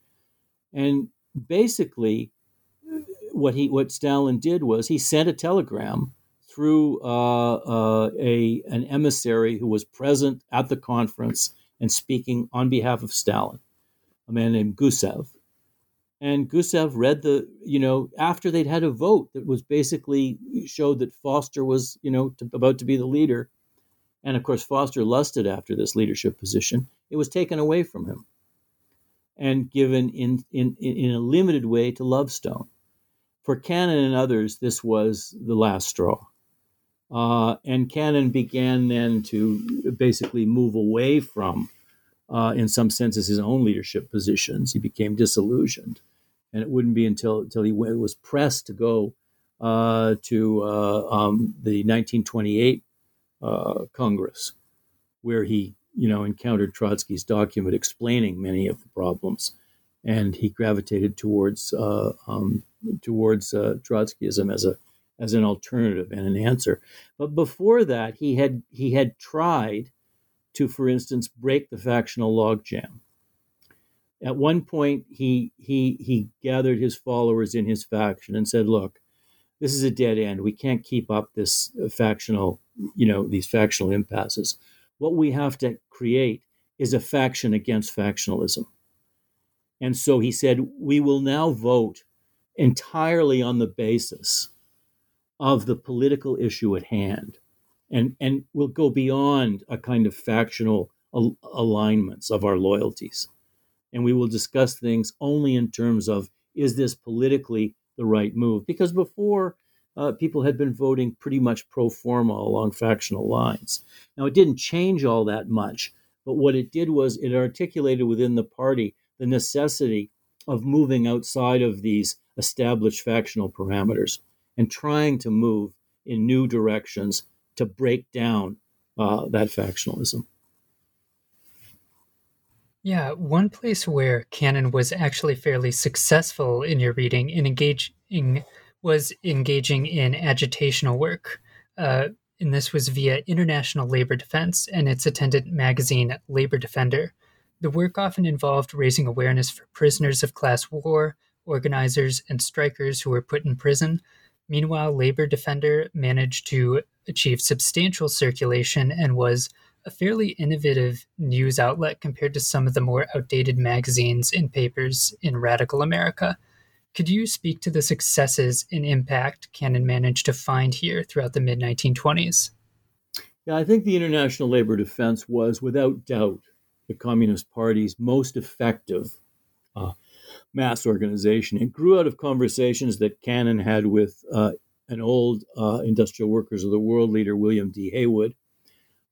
and basically what he what Stalin did was he sent a telegram through uh, uh, a an emissary who was present at the conference and speaking on behalf of Stalin, a man named Gusev. And Gusev read the, you know, after they'd had a vote that was basically showed that Foster was, you know, to, about to be the leader. And of course, Foster lusted after this leadership position. It was taken away from him and given in, in, in a limited way to Lovestone. For Cannon and others, this was the last straw. Uh, and Cannon began then to basically move away from, uh, in some senses, his own leadership positions. He became disillusioned. And it wouldn't be until, until he was pressed to go uh, to uh, um, the 1928 uh, Congress, where he you know, encountered Trotsky's document explaining many of the problems, and he gravitated towards uh, um, towards uh, Trotskyism as a as an alternative and an answer. But before that, he had he had tried to, for instance, break the factional logjam. At one point, he he he gathered his followers in his faction and said, "Look, this is a dead end. We can't keep up this factional, you know, these factional impasses. What we have to create is a faction against factionalism." And so he said, "We will now vote entirely on the basis of the political issue at hand and and we'll go beyond a kind of factional al- alignments of our loyalties and we will discuss things only in terms of is this politically the right move? Because before, uh, people had been voting pretty much pro forma along factional lines. Now, it didn't change all that much, but what it did was it articulated within the party the necessity of moving outside of these established factional parameters and trying to move in new directions to break down uh, that factionalism. Yeah, one place where Cannon was actually fairly successful in your reading in engaging was engaging in agitational work. Uh, and this was via International Labor Defense and its attendant magazine, Labor Defender. The work often involved raising awareness for prisoners of class war, organizers, and strikers who were put in prison. Meanwhile, Labor Defender managed to achieve substantial circulation and was a fairly innovative news outlet compared to some of the more outdated magazines and papers in radical America. Could you speak to the successes and impact Cannon managed to find here throughout the mid 1920s? Yeah, I think the International Labor Defense was, without doubt, the Communist Party's most effective uh, mass organization. It grew out of conversations that Cannon had with uh, an old uh, industrial workers of the world leader, William D. Haywood.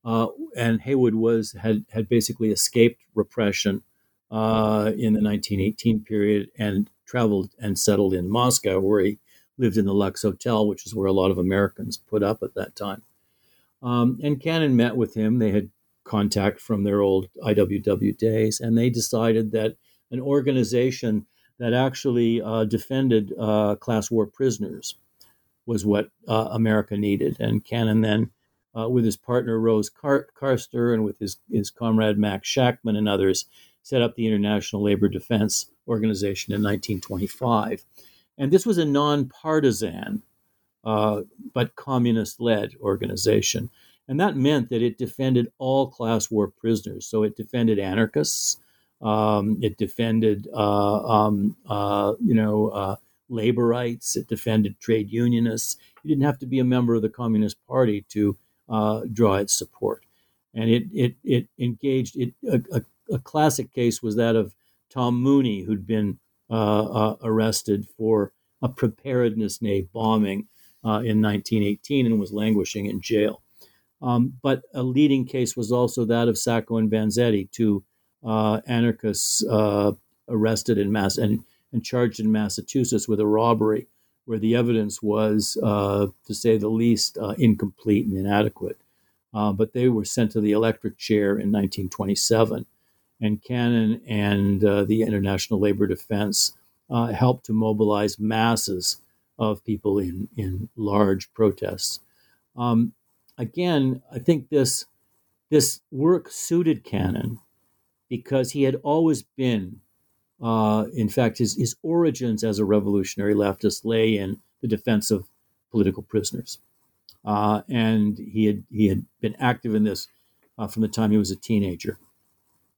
Uh, and Haywood was had had basically escaped repression uh, in the 1918 period and traveled and settled in Moscow, where he lived in the Lux Hotel, which is where a lot of Americans put up at that time. Um, and Cannon met with him. They had contact from their old IWW days, and they decided that an organization that actually uh, defended uh, class war prisoners was what uh, America needed. And Cannon then, uh, with his partner Rose Car- and with his, his comrade Max Shachtman and others, set up the International Labor Defense Organization in 1925. And this was a nonpartisan uh, but communist led organization. And that meant that it defended all class war prisoners. So it defended anarchists, um, it defended, uh, um, uh, you know, uh, labor rights, it defended trade unionists. You didn't have to be a member of the Communist Party to uh, draw its support. And it, it, it engaged, it, a, a classic case was that of Tom Mooney, who'd been uh, uh, arrested for a preparedness day bombing uh, in 1918 and was languishing in jail. Um, but a leading case was also that of Sacco and Vanzetti, two uh, anarchists uh, arrested in Mass and, and charged in Massachusetts with a robbery, where the evidence was, uh, to say the least, incomplete and inadequate. but they were sent to the electric chair in 1927 and Cannon and uh, the International Labor Defense uh, helped to mobilize masses of people in, in large protests. Um, again, I think this, this work suited Cannon because he had always been, uh, in fact, his, his origins as a revolutionary leftist lay in the defense of political prisoners. Uh, and he had, he had been active in this uh, from the time he was a teenager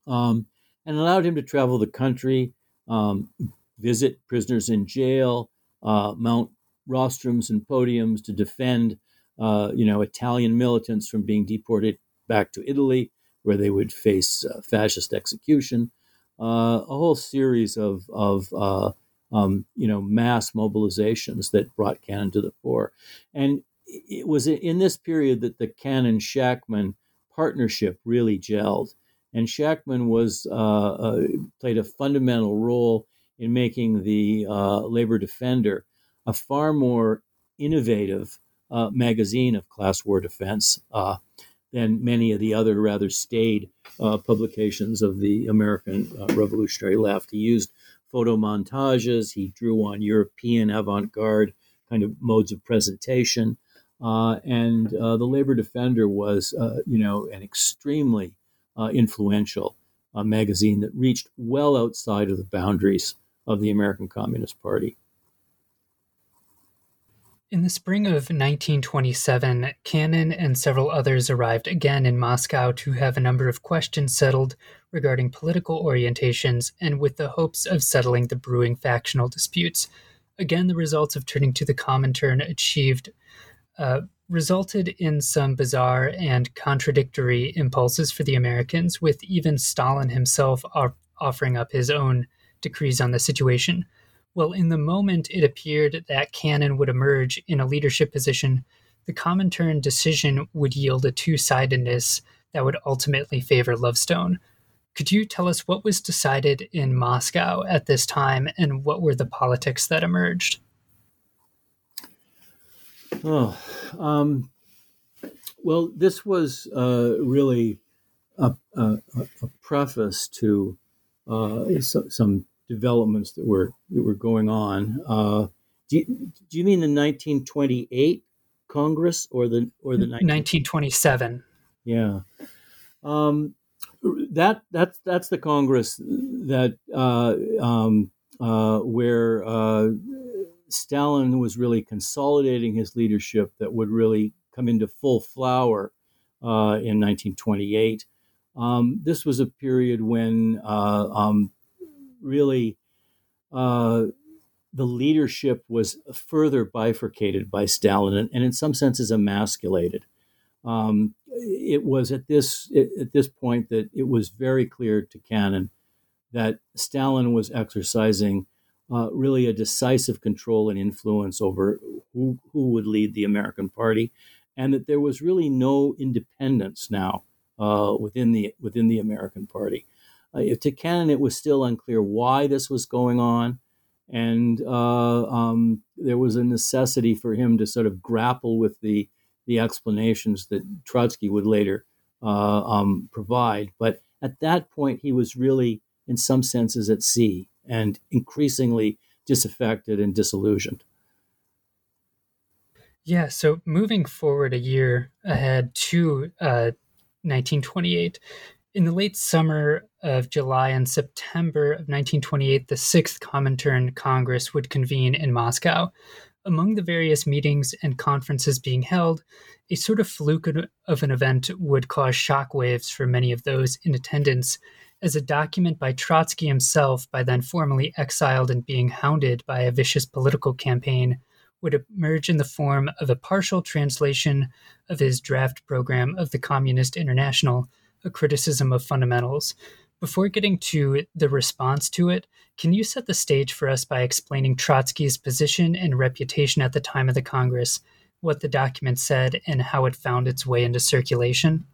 um, and allowed him to travel the country, um, visit prisoners in jail, uh, mount rostrums and podiums to defend, uh, you know, Italian militants from being deported back to Italy, where they would face uh, fascist execution. Uh, a whole series of, of uh, um, you know, mass mobilizations that brought Cannon to the fore. And it was in this period that the Cannon Shachtman partnership really gelled. And Shachtman was uh, uh, played a fundamental role in making the uh, Labor Defender a far more innovative uh, magazine of class war defense uh, than many of the other rather staid uh, publications of the American revolutionary left. He used photo montages. He drew on European avant-garde kind of modes of presentation. and the Labor Defender was, you know, an extremely uh, influential uh, magazine that reached well outside of the boundaries of the American Communist Party. In the spring of 1927, Cannon and several others arrived again in Moscow to have a number of questions settled regarding political orientations and with the hopes of settling the brewing factional disputes. Again, the results of turning to the Comintern achieved uh, resulted in some bizarre and contradictory impulses for the Americans, with even Stalin himself offering up his own decrees on the situation. Well, in the moment it appeared that Cannon would emerge in a leadership position, the Comintern decision would yield a two sidedness that would ultimately favor Lovestone. Could you tell us what was decided in Moscow at this time and what were the politics that emerged? Oh, um, well, this was uh, really a, a, a, preface to uh, some developments that were that were going on. Uh, do, you, do you mean the 1928 Congress or the or the 1927? Yeah. Um, that that's that's the Congress that uh, um, uh, where uh, Stalin was really consolidating his leadership that would really come into full flower uh, in 1928. Um, this was a period when uh, um, really uh, the leadership was further bifurcated by Stalin and, and in some senses emasculated. Um, it was at this at this point that it was very clear to Cannon that Stalin was exercising uh, really a decisive control and influence over who, who would lead the American Party, and that there was really no independence now uh, within the within the American Party. Uh, to Cannon, it was still unclear why this was going on, and uh, um, there was a necessity for him to sort of grapple with the the explanations that Trotsky would later uh, um, provide. But at that point, he was really, in some senses, at sea and increasingly disaffected and disillusioned. Yeah, so moving forward a year ahead to uh, 1928, in the late summer of July and September of 1928, the Sixth Comintern Congress would convene in Moscow among the various meetings and conferences being held, a sort of fluke of an event would cause shockwaves for many of those in attendance, as a document by Trotsky himself, by then formally exiled and being hounded by a vicious political campaign, would emerge in the form of a partial translation of his draft program of the Communist International, a criticism of fundamentals, before getting to the response to it, can you set the stage for us by explaining Trotsky's position and reputation at the time of the Congress, what the document said, and how it found its way into circulation?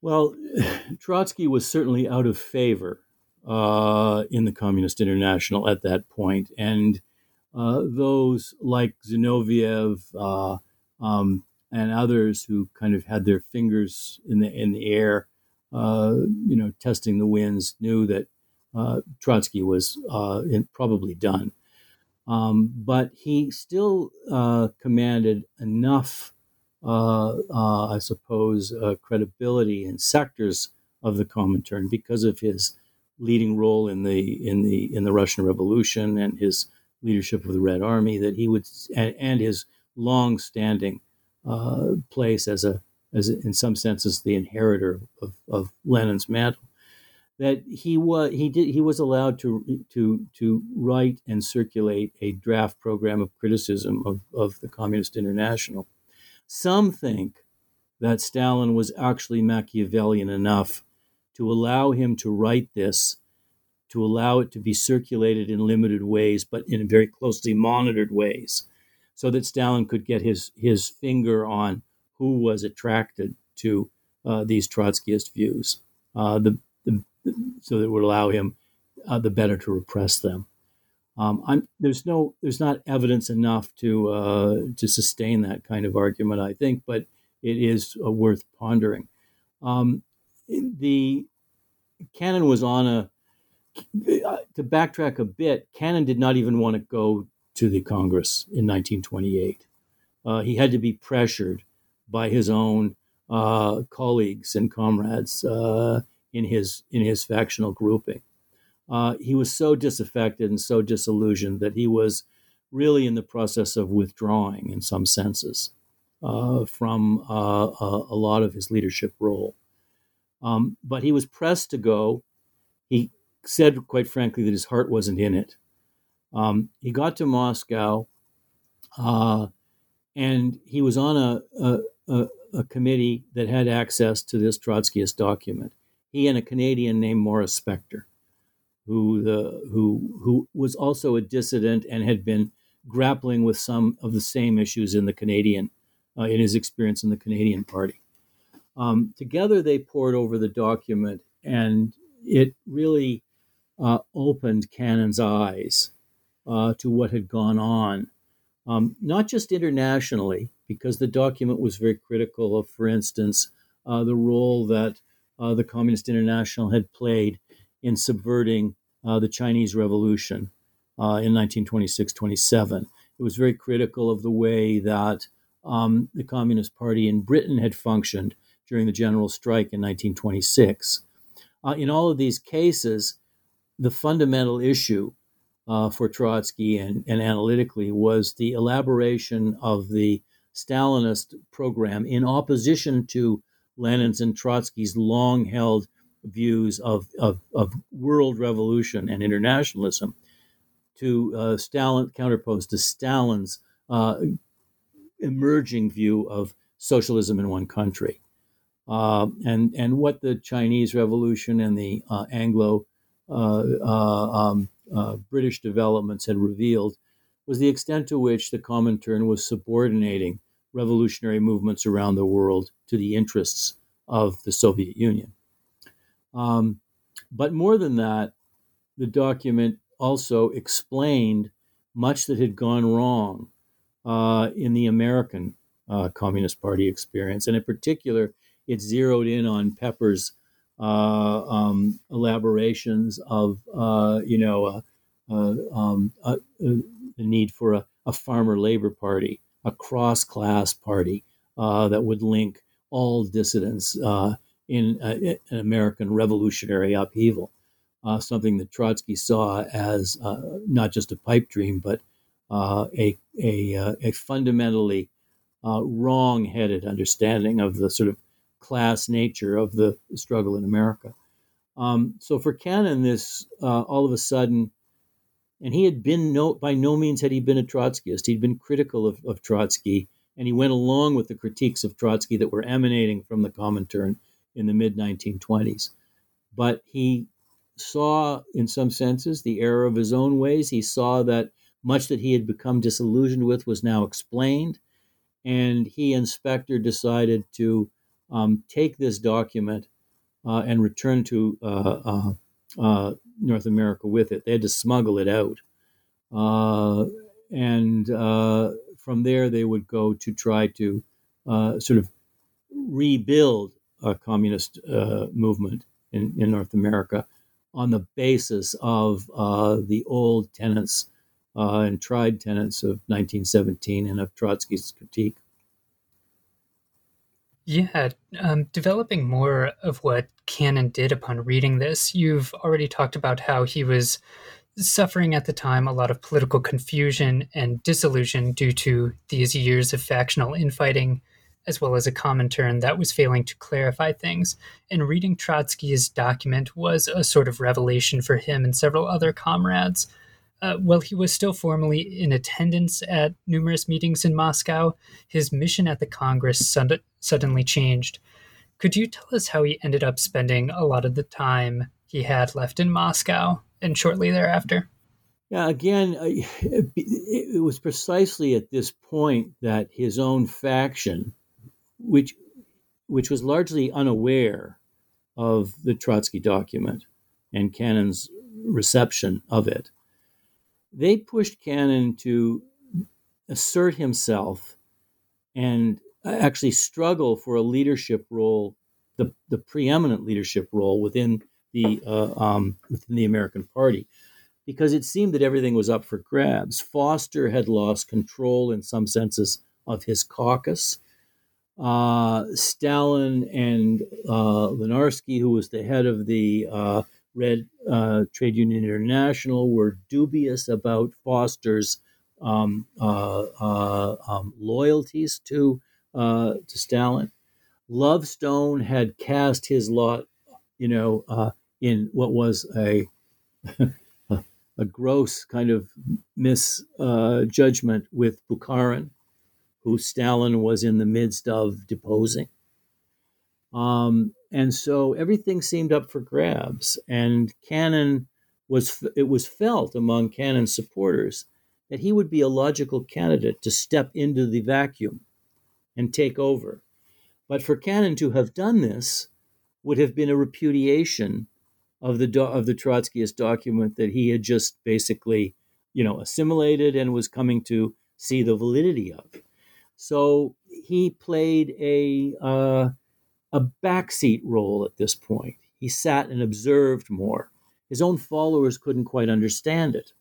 Well, Trotsky was certainly out of favor uh, in the Communist International at that point, and uh, those like Zinoviev uh, um, and others who kind of had their fingers in the in the air uh, you know, testing the winds, knew that uh, Trotsky was uh, in, probably done. Um, but he still commanded enough, Uh, uh, I suppose, uh, credibility in sectors of the Comintern because of his leading role in the in the in the Russian Revolution and his leadership of the Red Army that he would and, and his long-standing uh, place as a as in some senses the inheritor of, of Lenin's mantle, that he was he did he was allowed to to to write and circulate a draft program of criticism of, of the Communist International. Some think that Stalin was actually Machiavellian enough to allow him to write this, to allow it to be circulated in limited ways, but in very closely monitored ways, so that Stalin could get his his finger on who was attracted to uh, these Trotskyist views, uh, the, the, so that would allow him uh, the better to repress them. Um, there's no, there's not evidence enough to uh, to sustain that kind of argument, I think, but it is uh, worth pondering. Um, the Cannon was on a uh, to backtrack a bit. Cannon did not even want to go to the Congress in 1928. he had to be pressured by his own uh, colleagues and comrades uh, in his in his factional grouping. Uh, he was so disaffected and so disillusioned that he was really in the process of withdrawing, in some senses, uh, from uh, a, lot of his leadership role. Um, but he was pressed to go. He said, quite frankly, that his heart wasn't in it. Um, he got to Moscow, uh, and he was on a, a a, a, committee that had access to this Trotskyist document. He and a Canadian named Morris Spector, who the who who was also a dissident and had been grappling with some of the same issues in the Canadian uh, in his experience in the Canadian Party. Um, together, they pored over the document, and it really uh, opened Cannon's eyes uh, to what had gone on, um, not just internationally, because the document was very critical of, for instance, uh, the role that uh, the Communist International had played in subverting uh, the Chinese Revolution uh, in 1926 27. It was very critical of the way that um, the Communist Party in Britain had functioned during the general strike in 1926. Uh, in all of these cases, the fundamental issue uh, for Trotsky and, and analytically was the elaboration of the Stalinist program in opposition to Lenin's and Trotsky's long held views of, of, of, world revolution and internationalism to uh, Stalin, counterposed to Stalin's uh, emerging view of socialism in one country. Uh, and, and what the Chinese Revolution and the uh, Anglo uh, uh, um, British developments had revealed was the extent to which the Comintern was subordinating revolutionary movements around the world to the interests of the Soviet Union. Um, but more than that, the document also explained much that had gone wrong uh, in the American uh, Communist Party experience. And in particular, it zeroed in on Pepper's uh, um, elaborations of, uh, you know, uh, uh, um, the need for a, a, farmer labor party, a cross class party that would link all dissidents in an American revolutionary upheaval. Uh, something that Trotsky saw as uh, not just a pipe dream, but uh, a, a, uh, a, fundamentally uh, wrong headed understanding of the sort of class nature of the struggle in America. Um, so for Cannon, this uh, all of a sudden, and he had been no, by no means had he been a Trotskyist. He'd been critical of, of Trotsky, and he went along with the critiques of Trotsky that were emanating from the Comintern in the mid 1920s. But he saw, in some senses, the error of his own ways. He saw that much that he had become disillusioned with was now explained. And he and Spector, decided to um, take this document uh, and return to uh, uh, uh North America with it. They had to smuggle it out. Uh, and uh, from there, they would go to try to sort of rebuild a communist movement in, in North America on the basis of the old tenets uh, and tried tenets of 1917 and of Trotsky's critique. Yeah, um, developing more of what Cannon did upon reading this, you've already talked about how he was suffering at the time a lot of political confusion and disillusion due to these years of factional infighting, as well as a Comintern that was failing to clarify things. And reading Trotsky's document was a sort of revelation for him and several other comrades uh, while he was still formally in attendance at numerous meetings in Moscow, his mission at the Congress sud- suddenly changed. Could you tell us how he ended up spending a lot of the time he had left in Moscow and shortly thereafter? Yeah, again, it was precisely at this point that his own faction, which which was largely unaware of the Trotsky document and Cannon's reception of it, they pushed Cannon to assert himself and actually struggle for a leadership role, the, the preeminent leadership role within the uh, um, within the American Party, because it seemed that everything was up for grabs. Foster had lost control in some senses of his caucus. Uh, Stalin and uh, who was the head of the uh, Red uh, Trade Union International were dubious about Foster's um, uh, uh, um, loyalties to to Stalin. Lovestone had cast his lot, you know, in what was a a gross kind of misjudgment with Bukharin, who Stalin was in the midst of deposing. Um, and so everything seemed up for grabs. And Cannon was, it was felt among Cannon's supporters that he would be a logical candidate to step into the vacuum and take over. But for Cannon to have done this would have been a repudiation of the of the Trotskyist document that he had just basically, you know, assimilated and was coming to see the validity of. So he played a uh, a backseat role at this point. He sat and observed more. His own followers couldn't quite understand it.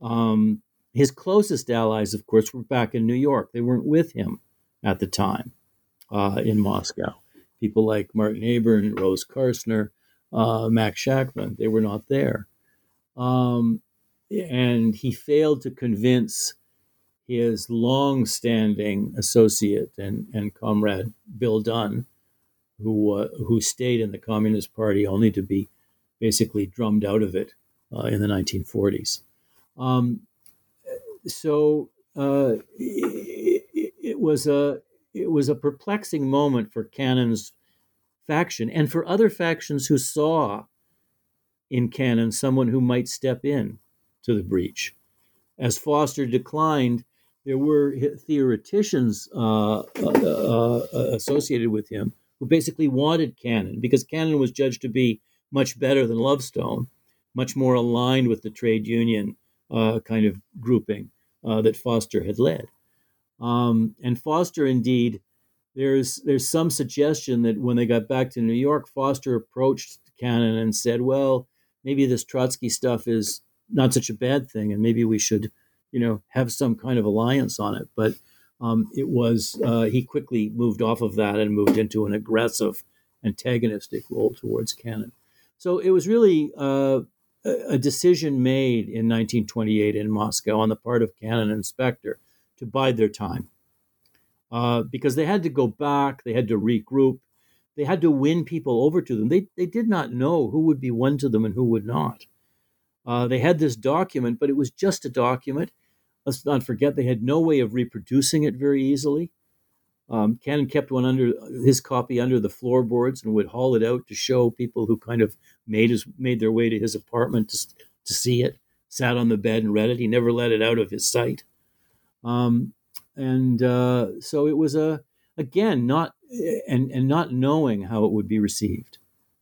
Um, his closest allies, of course, were back in New York. They weren't with him at the time uh, in Moscow. People like Martin Abern, Rose Karsner, uh, Max Shachtman, they were not there. Um, and he failed to convince his long-standing associate and, and comrade Bill Dunne, who uh, who stayed in the Communist Party only to be basically drummed out of it uh, in the 1940s. Um, so uh, it, it, was a it was a perplexing moment for Cannon's faction and for other factions who saw in Cannon someone who might step in to the breach. As Foster declined, there were theoreticians uh, uh, uh, associated with him who basically wanted Cannon because Cannon was judged to be much better than Lovestone, much more aligned with the trade union uh, kind of grouping uh, that Foster had led. Um, and Foster, indeed, there's there's some suggestion that when they got back to New York, Foster approached Cannon and said, "Well, maybe this Trotsky stuff is not such a bad thing, and maybe we should, you know, have some kind of alliance on it." But um, it was uh, he quickly moved off of that and moved into an aggressive, antagonistic role towards Cannon. So it was really uh, a decision made in 1928 in Moscow on the part of Cannon and Spector to bide their time uh, because they had to go back, they had to regroup, they had to win people over to them. They, they did not know who would be won to them and who would not. Uh, they had this document, but it was just a document. Let's not forget they had no way of reproducing it very easily. Um, Cannon kept one under his copy under the floorboards and would haul it out to show people who kind of made his made their way to his apartment to, to see it. Sat on the bed and read it. He never let it out of his sight. Um, and uh, so it was a again not and and not knowing how it would be received,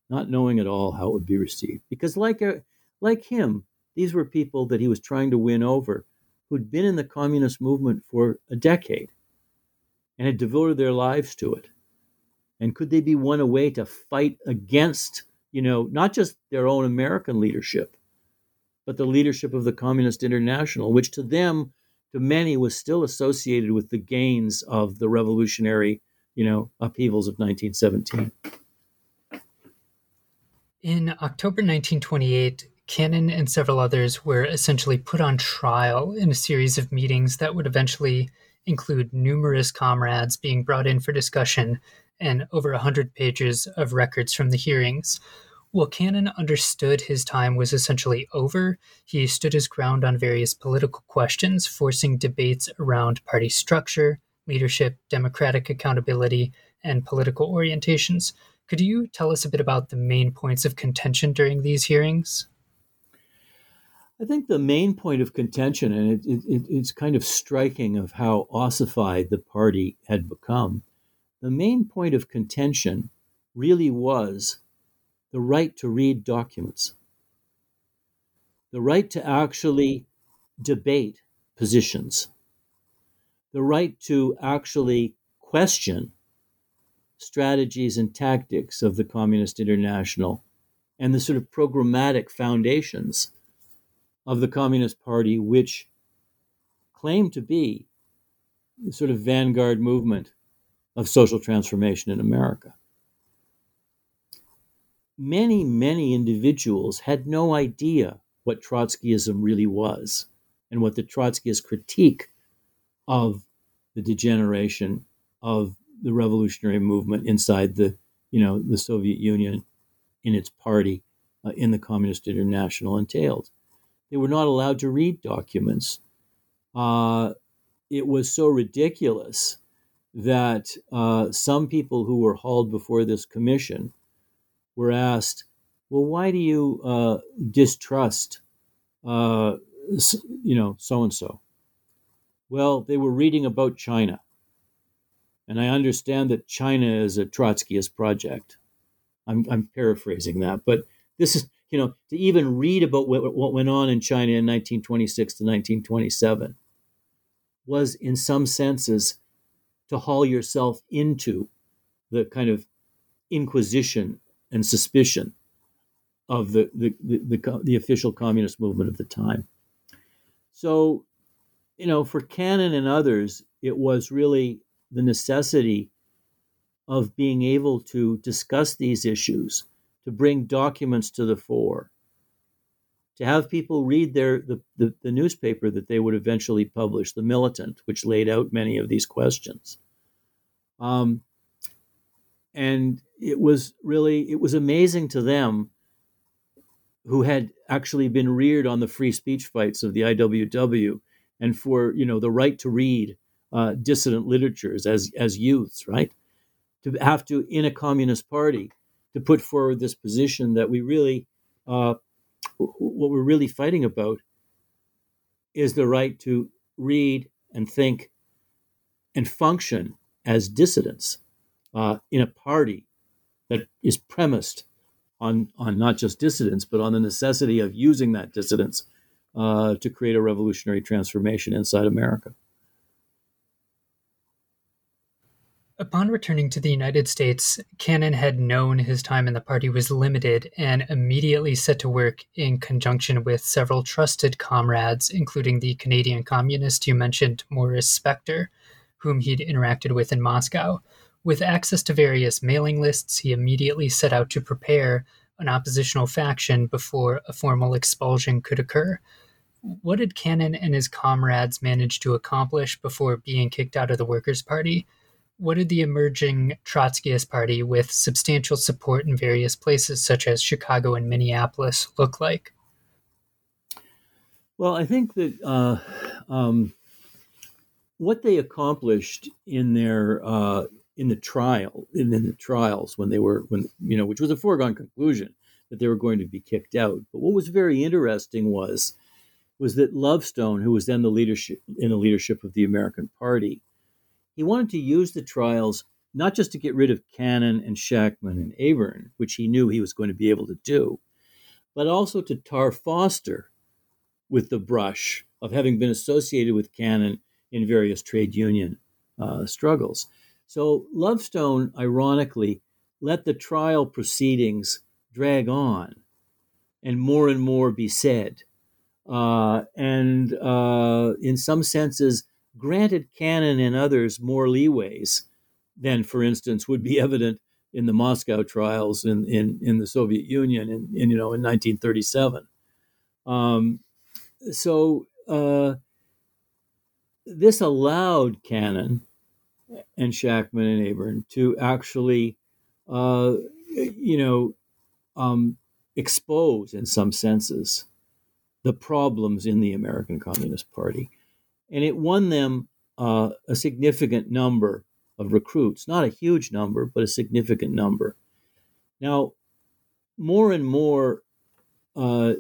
not knowing at all how it would be received, because like a, like him, these were people that he was trying to win over, who'd been in the communist movement for a decade, and had devoted their lives to it, and could they be won away to fight against you know not just their own American leadership, but the leadership of the Communist International, which to them to many was still associated with the gains of the revolutionary, you know, upheavals of 1917. In October 1928, Cannon and several others were essentially put on trial in a series of meetings that would eventually include numerous comrades being brought in for discussion and over 100 pages of records from the hearings, while Cannon understood his time was essentially over, he stood his ground on various political questions, forcing debates around party structure, leadership, democratic accountability, and political orientations. Could you tell us a bit about the main points of contention during these hearings? I think the main point of contention, and it, it, it's kind of striking of how ossified the party had become, the main point of contention really was the right to read documents, the right to actually debate positions, the right to actually question strategies and tactics of the Communist International and the sort of programmatic foundations of the Communist Party, which claimed to be the sort of vanguard movement of social transformation in America many, many individuals had no idea what Trotskyism really was and what the Trotskyist critique of the degeneration of the revolutionary movement inside the, you know, the Soviet Union in its party uh, in the Communist International entailed. They were not allowed to read documents. Uh, it was so ridiculous that uh, some people who were hauled before this commission were asked, "Well, why do you uh, distrust, uh, you know, so and so?" Well, they were reading about China, and I understand that China is a Trotskyist project. I'm, I'm paraphrasing that, but this is, you know, to even read about what, what went on in China in 1926 to 1927 was, in some senses, to haul yourself into the kind of inquisition and suspicion of the, the, the, the, the official communist movement of the time. So, you know, for Cannon and others, it was really the necessity of being able to discuss these issues, to bring documents to the fore, to have people read their the, the, the, newspaper that they would eventually publish, The Militant, which laid out many of these questions. Um, and it was really it was amazing to them who had actually been reared on the free speech fights of the IWW and for you know the right to read uh, dissident literatures as as youths, right? To have to in a communist party to put forward this position that we really uh, what we're really fighting about is the right to read and think and function as dissidents uh, in a party that is premised on on not just dissidents but on the necessity of using that dissidence uh, to create a revolutionary transformation inside America. Upon returning to the United States, Cannon had known his time in the party was limited and immediately set to work in conjunction with several trusted comrades, including the Canadian communist you mentioned, Morris Spector, whom he'd interacted with in Moscow. With access to various mailing lists, he immediately set out to prepare an oppositional faction before a formal expulsion could occur. What did Cannon and his comrades manage to accomplish before being kicked out of the Workers' Party? What did the emerging Trotskyist Party, with substantial support in various places such as Chicago and Minneapolis, look like? Well, I think that uh, um, what they accomplished in their uh, in the trial in, in, the trials when they were when you know which was a foregone conclusion that they were going to be kicked out. But what was very interesting was was that Lovestone, who was then the leadership in the leadership of the American Party, he wanted to use the trials not just to get rid of Cannon and Shachtman and Abern, which he knew he was going to be able to do, but also to tar Foster with the brush of having been associated with Cannon in various trade union uh, struggles. So Lovestone, ironically, let the trial proceedings drag on and more and more be said uh, and uh, in some senses granted Cannon and others more leeways than, for instance, would be evident in the Moscow trials in, in, in the Soviet Union in, in you know in 1937. Um, so uh, this allowed Cannon and Shachtman and Abern to actually, uh, you know, um, expose in some senses the problems in the American Communist Party. And it won them uh, a significant number of recruits, not a huge number, but a significant number. Now, more and more uh,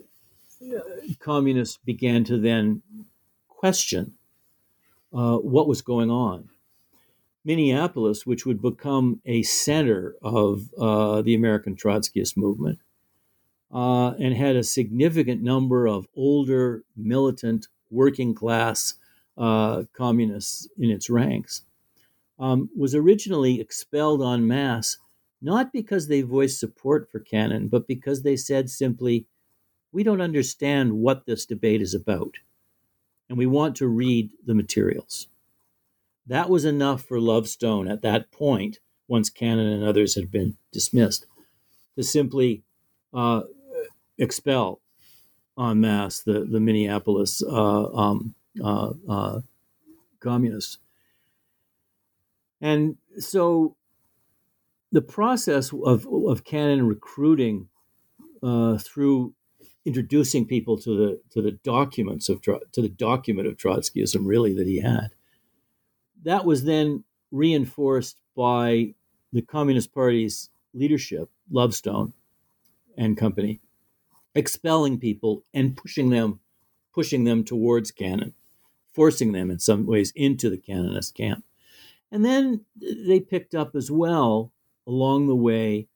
communists began to then question uh, what was going on. Minneapolis, which would become a center of uh, the American Trotskyist movement, uh, and had a significant number of older, militant, working class uh, communists in its ranks, um, was originally expelled en masse, not because they voiced support for Cannon, but because they said simply, we don't understand what this debate is about, and we want to read the materials. That was enough for Lovestone at that point, once Cannon and others had been dismissed, to simply uh, expel en masse the, the Minneapolis uh, um, uh, uh, communists. And so the process of, of Cannon recruiting uh, through introducing people to the to the documents of to the document of Trotskyism really that he had that was then reinforced by the Communist Party's leadership, Lovestone and company, expelling people and pushing them, pushing them towards Cannon, forcing them in some ways into the Cannonist camp. And then they picked up as well along the way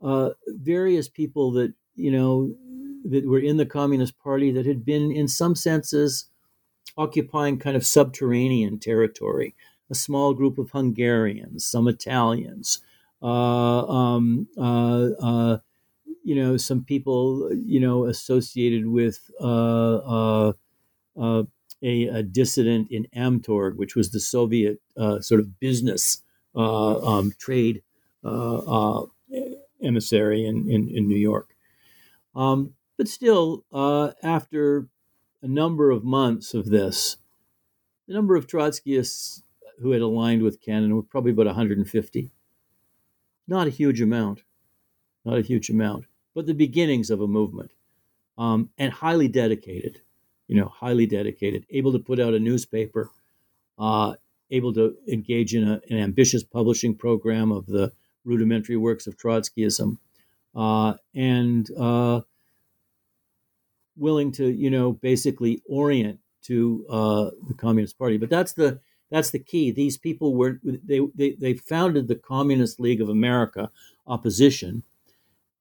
uh, various people that you know that were in the Communist Party that had been, in some senses, occupying kind of subterranean territory. A small group of Hungarians, some Italians, uh, um, uh, uh, you know, some people, you know, associated with uh, uh, a, a, dissident in Amtorg, which was the Soviet sort of business um, trade emissary in, in, in, New York. Um, but still, after a number of months of this, the number of Trotskyists who had aligned with Cannon were probably about 150. Not a huge amount, not a huge amount, but the beginnings of a movement, um, and highly dedicated. You know, highly dedicated, able to put out a newspaper, uh, able to engage in a, an ambitious publishing program of the rudimentary works of Trotskyism, uh, and uh, willing to, you know, basically orient to uh, the Communist Party. But that's the that's the key. These people were they, they they founded the Communist League of America opposition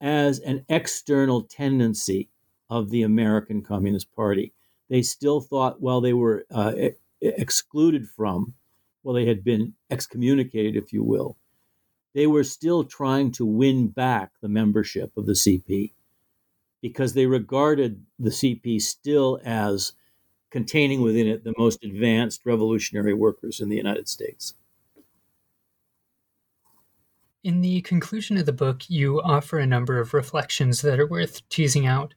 as an external tendency of the American Communist Party. They still thought, while they were uh, excluded from, well, they had been excommunicated, if you will, they were still trying to win back the membership of the CP because they regarded the CP still as containing within it the most advanced revolutionary workers in the United States. In the conclusion of the book, you offer a number of reflections that are worth teasing out.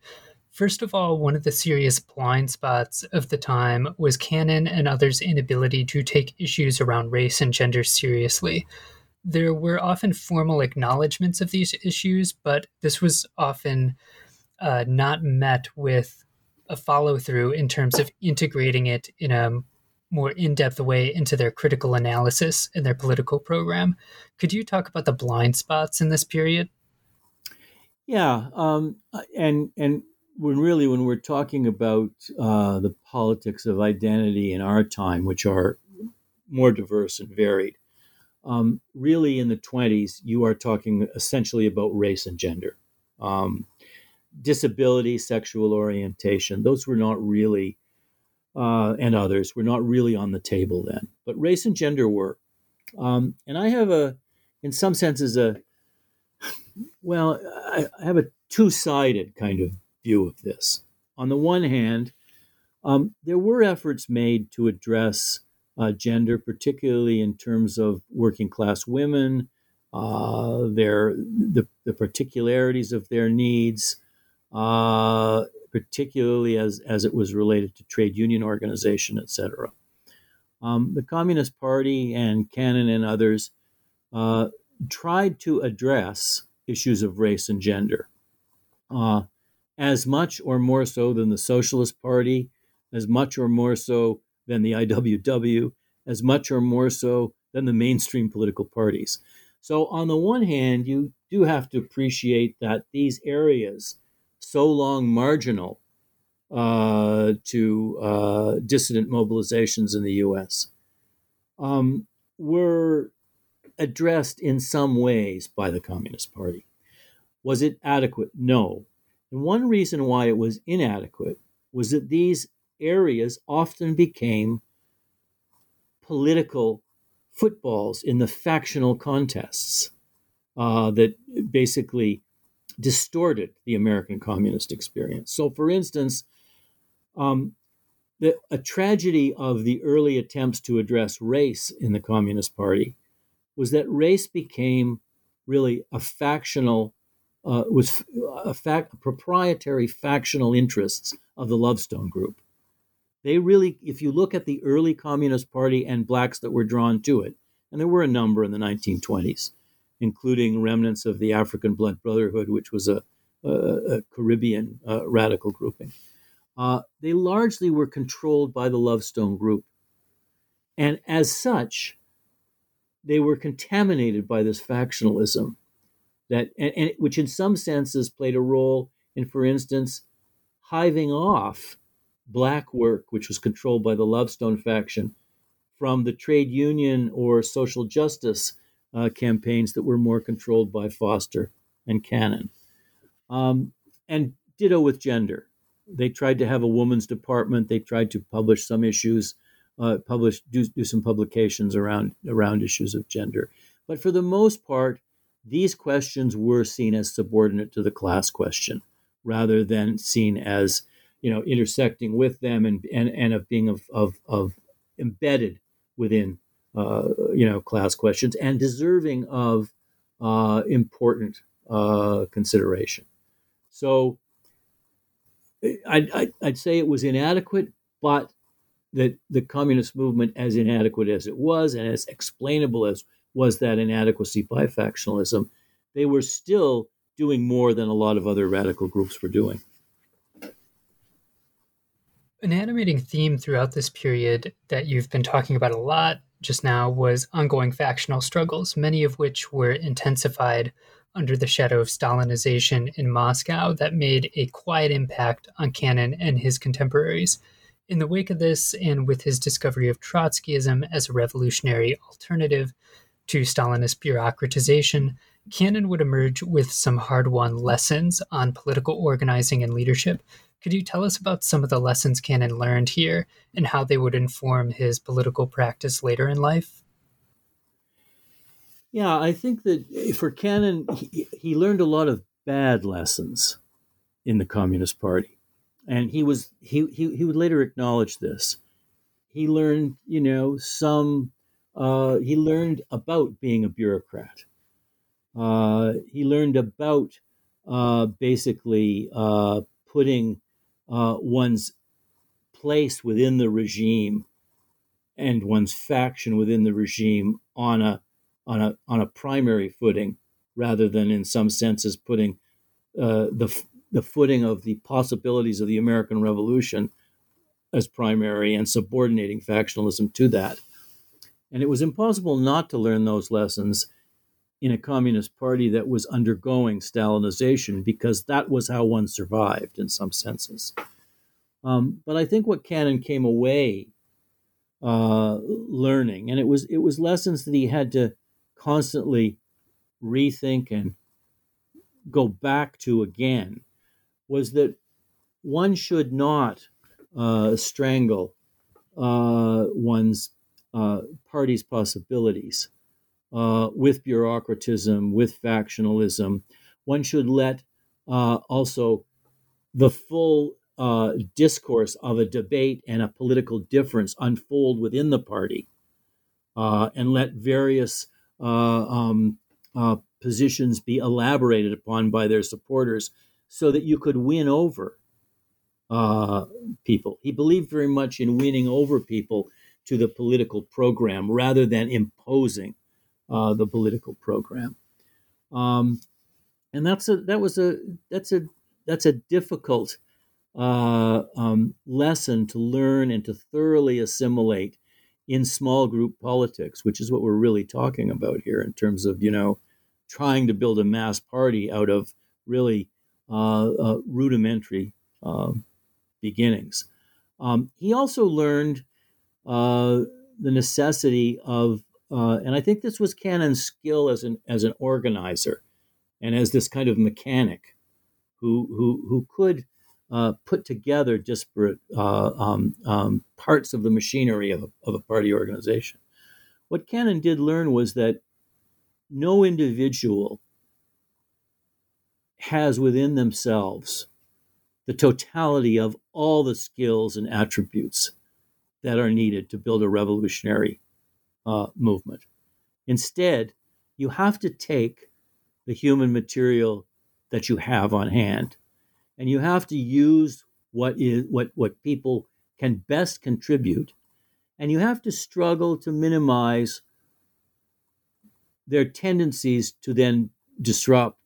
First of all, one of the serious blind spots of the time was Cannon and others' inability to take issues around race and gender seriously. There were often formal acknowledgments of these issues, but this was often uh, not met with a follow through in terms of integrating it in a more in depth way into their critical analysis and their political program. Could you talk about the blind spots in this period? Yeah, um, and and when really when we're talking about uh, the politics of identity in our time, which are more diverse and varied, um, really in the 20s, you are talking essentially about race and gender. Um, disability, sexual orientation, those were not really, uh, and others were not really on the table then. But race and gender were. Um, and I have a, in some senses, a, well, I, I have a two sided kind of view of this. On the one hand, um, there were efforts made to address uh, gender, particularly in terms of working class women, uh, their the, the, particularities of their needs, uh, particularly as, as it was related to trade union organization, etc. Um, the Communist Party and Cannon and others uh, tried to address issues of race and gender uh, as much or more so than the Socialist Party, as much or more so than the IWW, as much or more so than the mainstream political parties. So, on the one hand, you do have to appreciate that these areas so long marginal uh, to uh, dissident mobilizations in the U.S. Um, were addressed in some ways by the Communist Party. Was it adequate? No. And one reason why it was inadequate was that these areas often became political footballs in the factional contests uh, that basically distorted the American communist experience. So, for instance, um, the, a tragedy of the early attempts to address race in the Communist Party was that race became really a factional, uh, was a fact, proprietary factional interests of the Lovestone Group. They really, if you look at the early Communist Party and blacks that were drawn to it, and there were a number in the 1920s, including remnants of the African Blood Brotherhood, which was a, a, a Caribbean uh, radical grouping. Uh, they largely were controlled by the Lovestone Group. And as such, they were contaminated by this factionalism that and, and, which in some senses played a role in for instance hiving off black work which was controlled by the lovestone faction from the trade union or social justice uh, campaigns that were more controlled by foster and cannon. Um, and ditto with gender. They tried to have a woman's department. They tried to publish some issues uh, publish do, do some publications around around issues of gender. But for the most part, these questions were seen as subordinate to the class question, rather than seen as you know intersecting with them and and, and of being of, of, of embedded within uh, you know class questions and deserving of uh, important uh, consideration. So I'd, I'd, I'd say it was inadequate, but that the communist movement, as inadequate as it was and as explainable as was that inadequacy by factionalism, they were still doing more than a lot of other radical groups were doing. An animating theme throughout this period that you've been talking about a lot just now was ongoing factional struggles, many of which were intensified under the shadow of Stalinization in Moscow that made a quiet impact on Cannon and his contemporaries. In the wake of this, and with his discovery of Trotskyism as a revolutionary alternative to Stalinist bureaucratization, Cannon would emerge with some hard won lessons on political organizing and leadership. Could you tell us about some of the lessons Cannon learned here and how they would inform his political practice later in life? Yeah, I think that for Cannon, he, he learned a lot of bad lessons in the Communist Party and he was he he, he would later acknowledge this he learned you know some uh, he learned about being a bureaucrat uh, he learned about uh, basically uh, putting uh, one's place within the regime and one's faction within the regime on a on a on a primary footing rather than in some senses putting the the footing of the possibilities of the American Revolution as primary and subordinating factionalism to that. And it was impossible not to learn those lessons in a communist party that was undergoing Stalinization because that was how one survived in some senses. Um, but I think what Cannon came away uh, learning, and it was it was lessons that he had to constantly rethink and go back to again was that one should not uh, strangle uh, one's uh, party's possibilities uh, with bureaucratism, with factionalism. One should let uh, also the full uh, discourse of a debate and a political difference unfold within the party and let various um, positions be elaborated upon by their supporters so that you could win over uh, people. He believed very much in winning over people to the political program rather than imposing uh, the political program. Um, and that's a that was a that's a that's a difficult uh, um, lesson to learn and to thoroughly assimilate in small group politics, which is what we're really talking about here in terms of you know trying to build a mass party out of really uh, uh, rudimentary um, beginnings. Um, he also learned uh, the necessity of, and I think this was Cannon's skill as an as an organizer, and as this kind of mechanic, who who who could uh, put together disparate uh, um, um, parts of the machinery of a, of a party organization. What Cannon did learn was that no individual has within themselves the totality of all the skills and attributes that are needed to build a revolutionary uh, movement. Instead, you have to take the human material that you have on hand and you have to use what is what what people can best contribute and you have to struggle to minimize their tendencies to then disrupt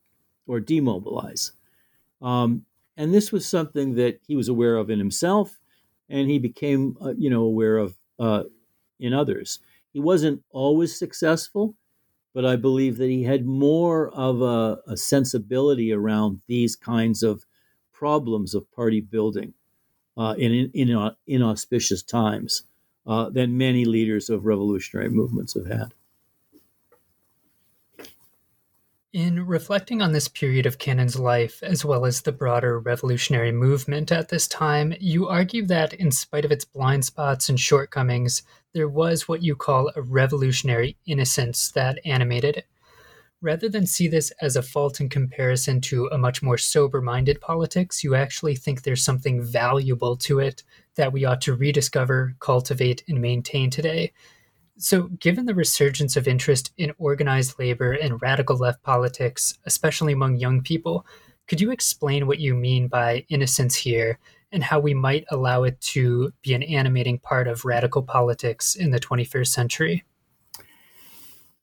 or demobilize. Um, and this was something that he was aware of in himself, and he became, uh, you know, aware of uh, in others. He wasn't always successful, but I believe that he had more of a, a sensibility around these kinds of problems of party building uh, in, in, in inauspicious times uh, than many leaders of revolutionary movements have had. In reflecting on this period of Cannon's life, as well as the broader revolutionary movement at this time, you argue that, in spite of its blind spots and shortcomings, there was what you call a revolutionary innocence that animated it. Rather than see this as a fault in comparison to a much more sober minded politics, you actually think there's something valuable to it that we ought to rediscover, cultivate, and maintain today. So, given the resurgence of interest in organized labor and radical left politics, especially among young people, could you explain what you mean by innocence here and how we might allow it to be an animating part of radical politics in the 21st century?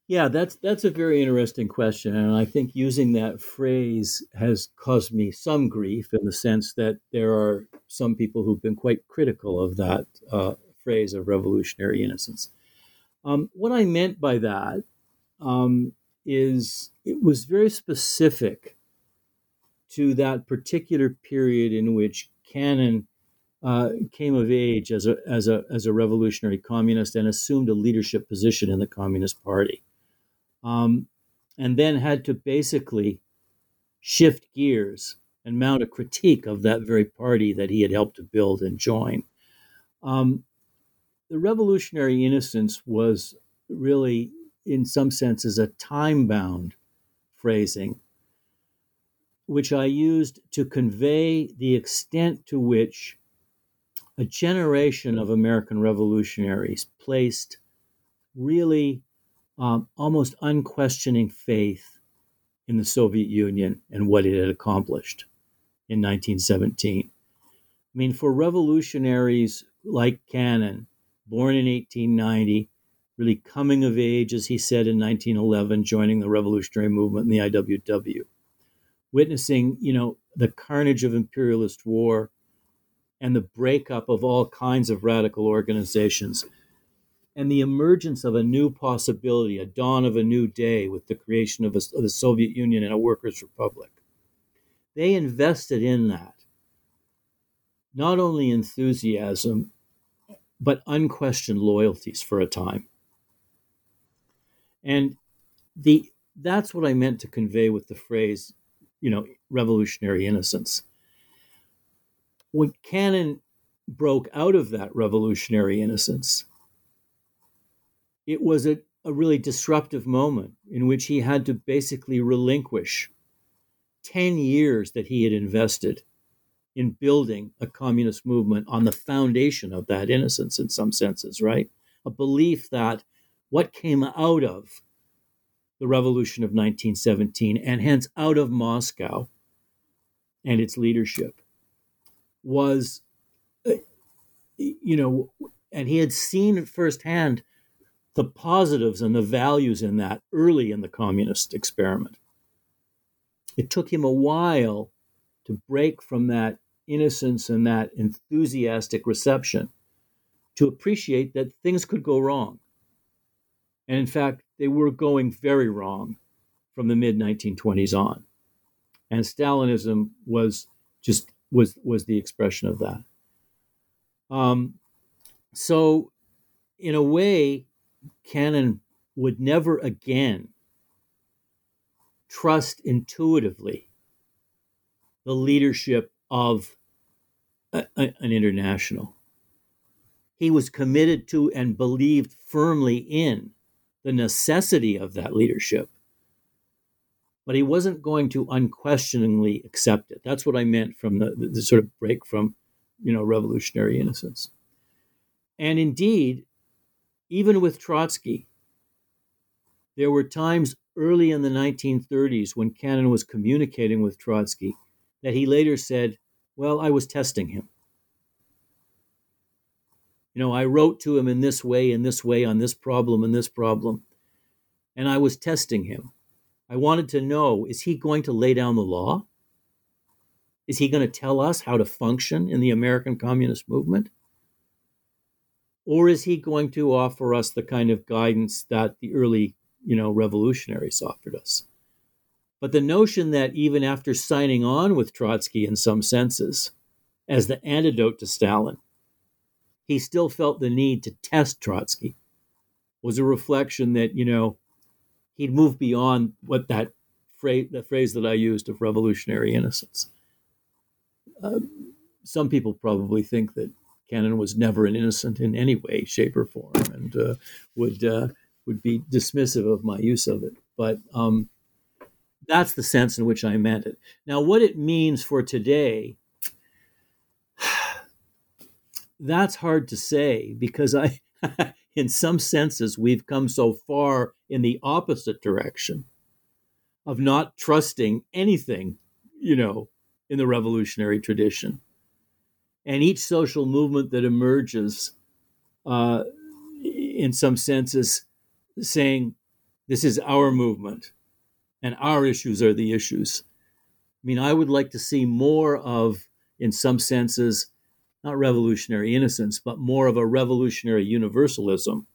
Yeah, that's that's a very interesting question, and I think using that phrase has caused me some grief in the sense that there are some people who've been quite critical of that uh, phrase of revolutionary innocence. Um, what I meant by that um, is it was very specific to that particular period in which Cannon uh, came of age as a as a as a revolutionary communist and assumed a leadership position in the Communist Party um, and then had to basically shift gears and mount a critique of that very party that he had helped to build and join. Um, the revolutionary innocence was really, in some senses, a time bound phrasing, which I used to convey the extent to which a generation of American revolutionaries placed really um, almost unquestioning faith in the Soviet Union and what it had accomplished in 1917. I mean, for revolutionaries like Cannon, born in 1890, really coming of age, as he said in 1911, joining the revolutionary movement in the IWW, witnessing, you know, the carnage of imperialist war and the breakup of all kinds of radical organizations and the emergence of a new possibility, a dawn of a new day with the creation of, a, of the Soviet Union and a workers' republic. They invested in that. Not only enthusiasm, but unquestioned loyalties for a time. And the that's what I meant to convey with the phrase, you know, revolutionary innocence. When Cannon broke out of that revolutionary innocence, it was a, a really disruptive moment in which he had to basically relinquish 10 years that he had invested in building a communist movement on the foundation of that innocence in some senses, right? A belief that what came out of the revolution of 1917 and hence out of Moscow and its leadership was, uh, you know, and he had seen firsthand the positives and the values in that early in the communist experiment. It took him a while to break from that innocence and that enthusiastic reception to appreciate that things could go wrong. And in fact, they were going very wrong from the mid 1920s on. And Stalinism was just was was the expression of that. Um, so, in a way, Cannon would never again trust intuitively the leadership of a, a, an international. He was committed to and believed firmly in the necessity of that leadership, but he wasn't going to unquestioningly accept it. That's what I meant from the, the, the sort of break from, you know, revolutionary innocence. And indeed, even with Trotsky, there were times early in the 1930s when Cannon was communicating with Trotsky that he later said, Well, I was testing him. You know, I wrote to him in this way, in this way, on this problem, and this problem, and I was testing him. I wanted to know is he going to lay down the law? Is he going to tell us how to function in the American Communist movement? Or is he going to offer us the kind of guidance that the early, you know, revolutionaries offered us? But the notion that even after signing on with Trotsky in some senses, as the antidote to Stalin, he still felt the need to test Trotsky was a reflection that, you know, he'd moved beyond what that phrase, the phrase that I used of revolutionary innocence. Uh, some people probably think that Cannon was never an innocent in any way, shape, or form, and uh, would uh, would be dismissive of my use of it. But um, that's the sense in which I meant it. Now, what it means for today, that's hard to say because I, in some senses, we've come so far in the opposite direction of not trusting anything, you know, in the revolutionary tradition. And each social movement that emerges, uh, in some senses, saying, this is our movement and our issues are the issues. I mean, I would like to see more of, in some senses, not revolutionary innocence, but more of a revolutionary universalism,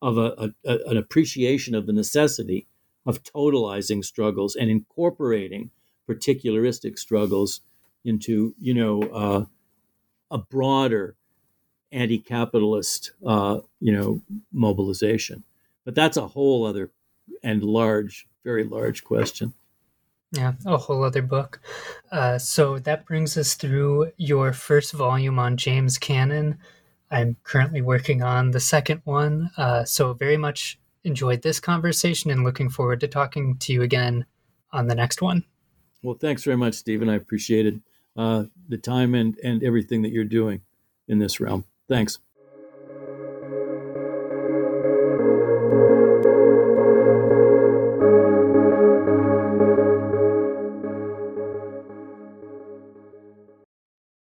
of a, a, an appreciation of the necessity of totalizing struggles and incorporating particularistic struggles into, you know, uh, a broader anti-capitalist, uh, you know, mobilization. But that's a whole other and large, very large question. Yeah, a whole other book. Uh, so that brings us through your first volume on James Cannon. I'm currently working on the second one. Uh, so very much enjoyed this conversation and looking forward to talking to you again on the next one. Well, thanks very much, Stephen. I appreciated uh, the time and, and everything that you're doing in this realm. Thanks.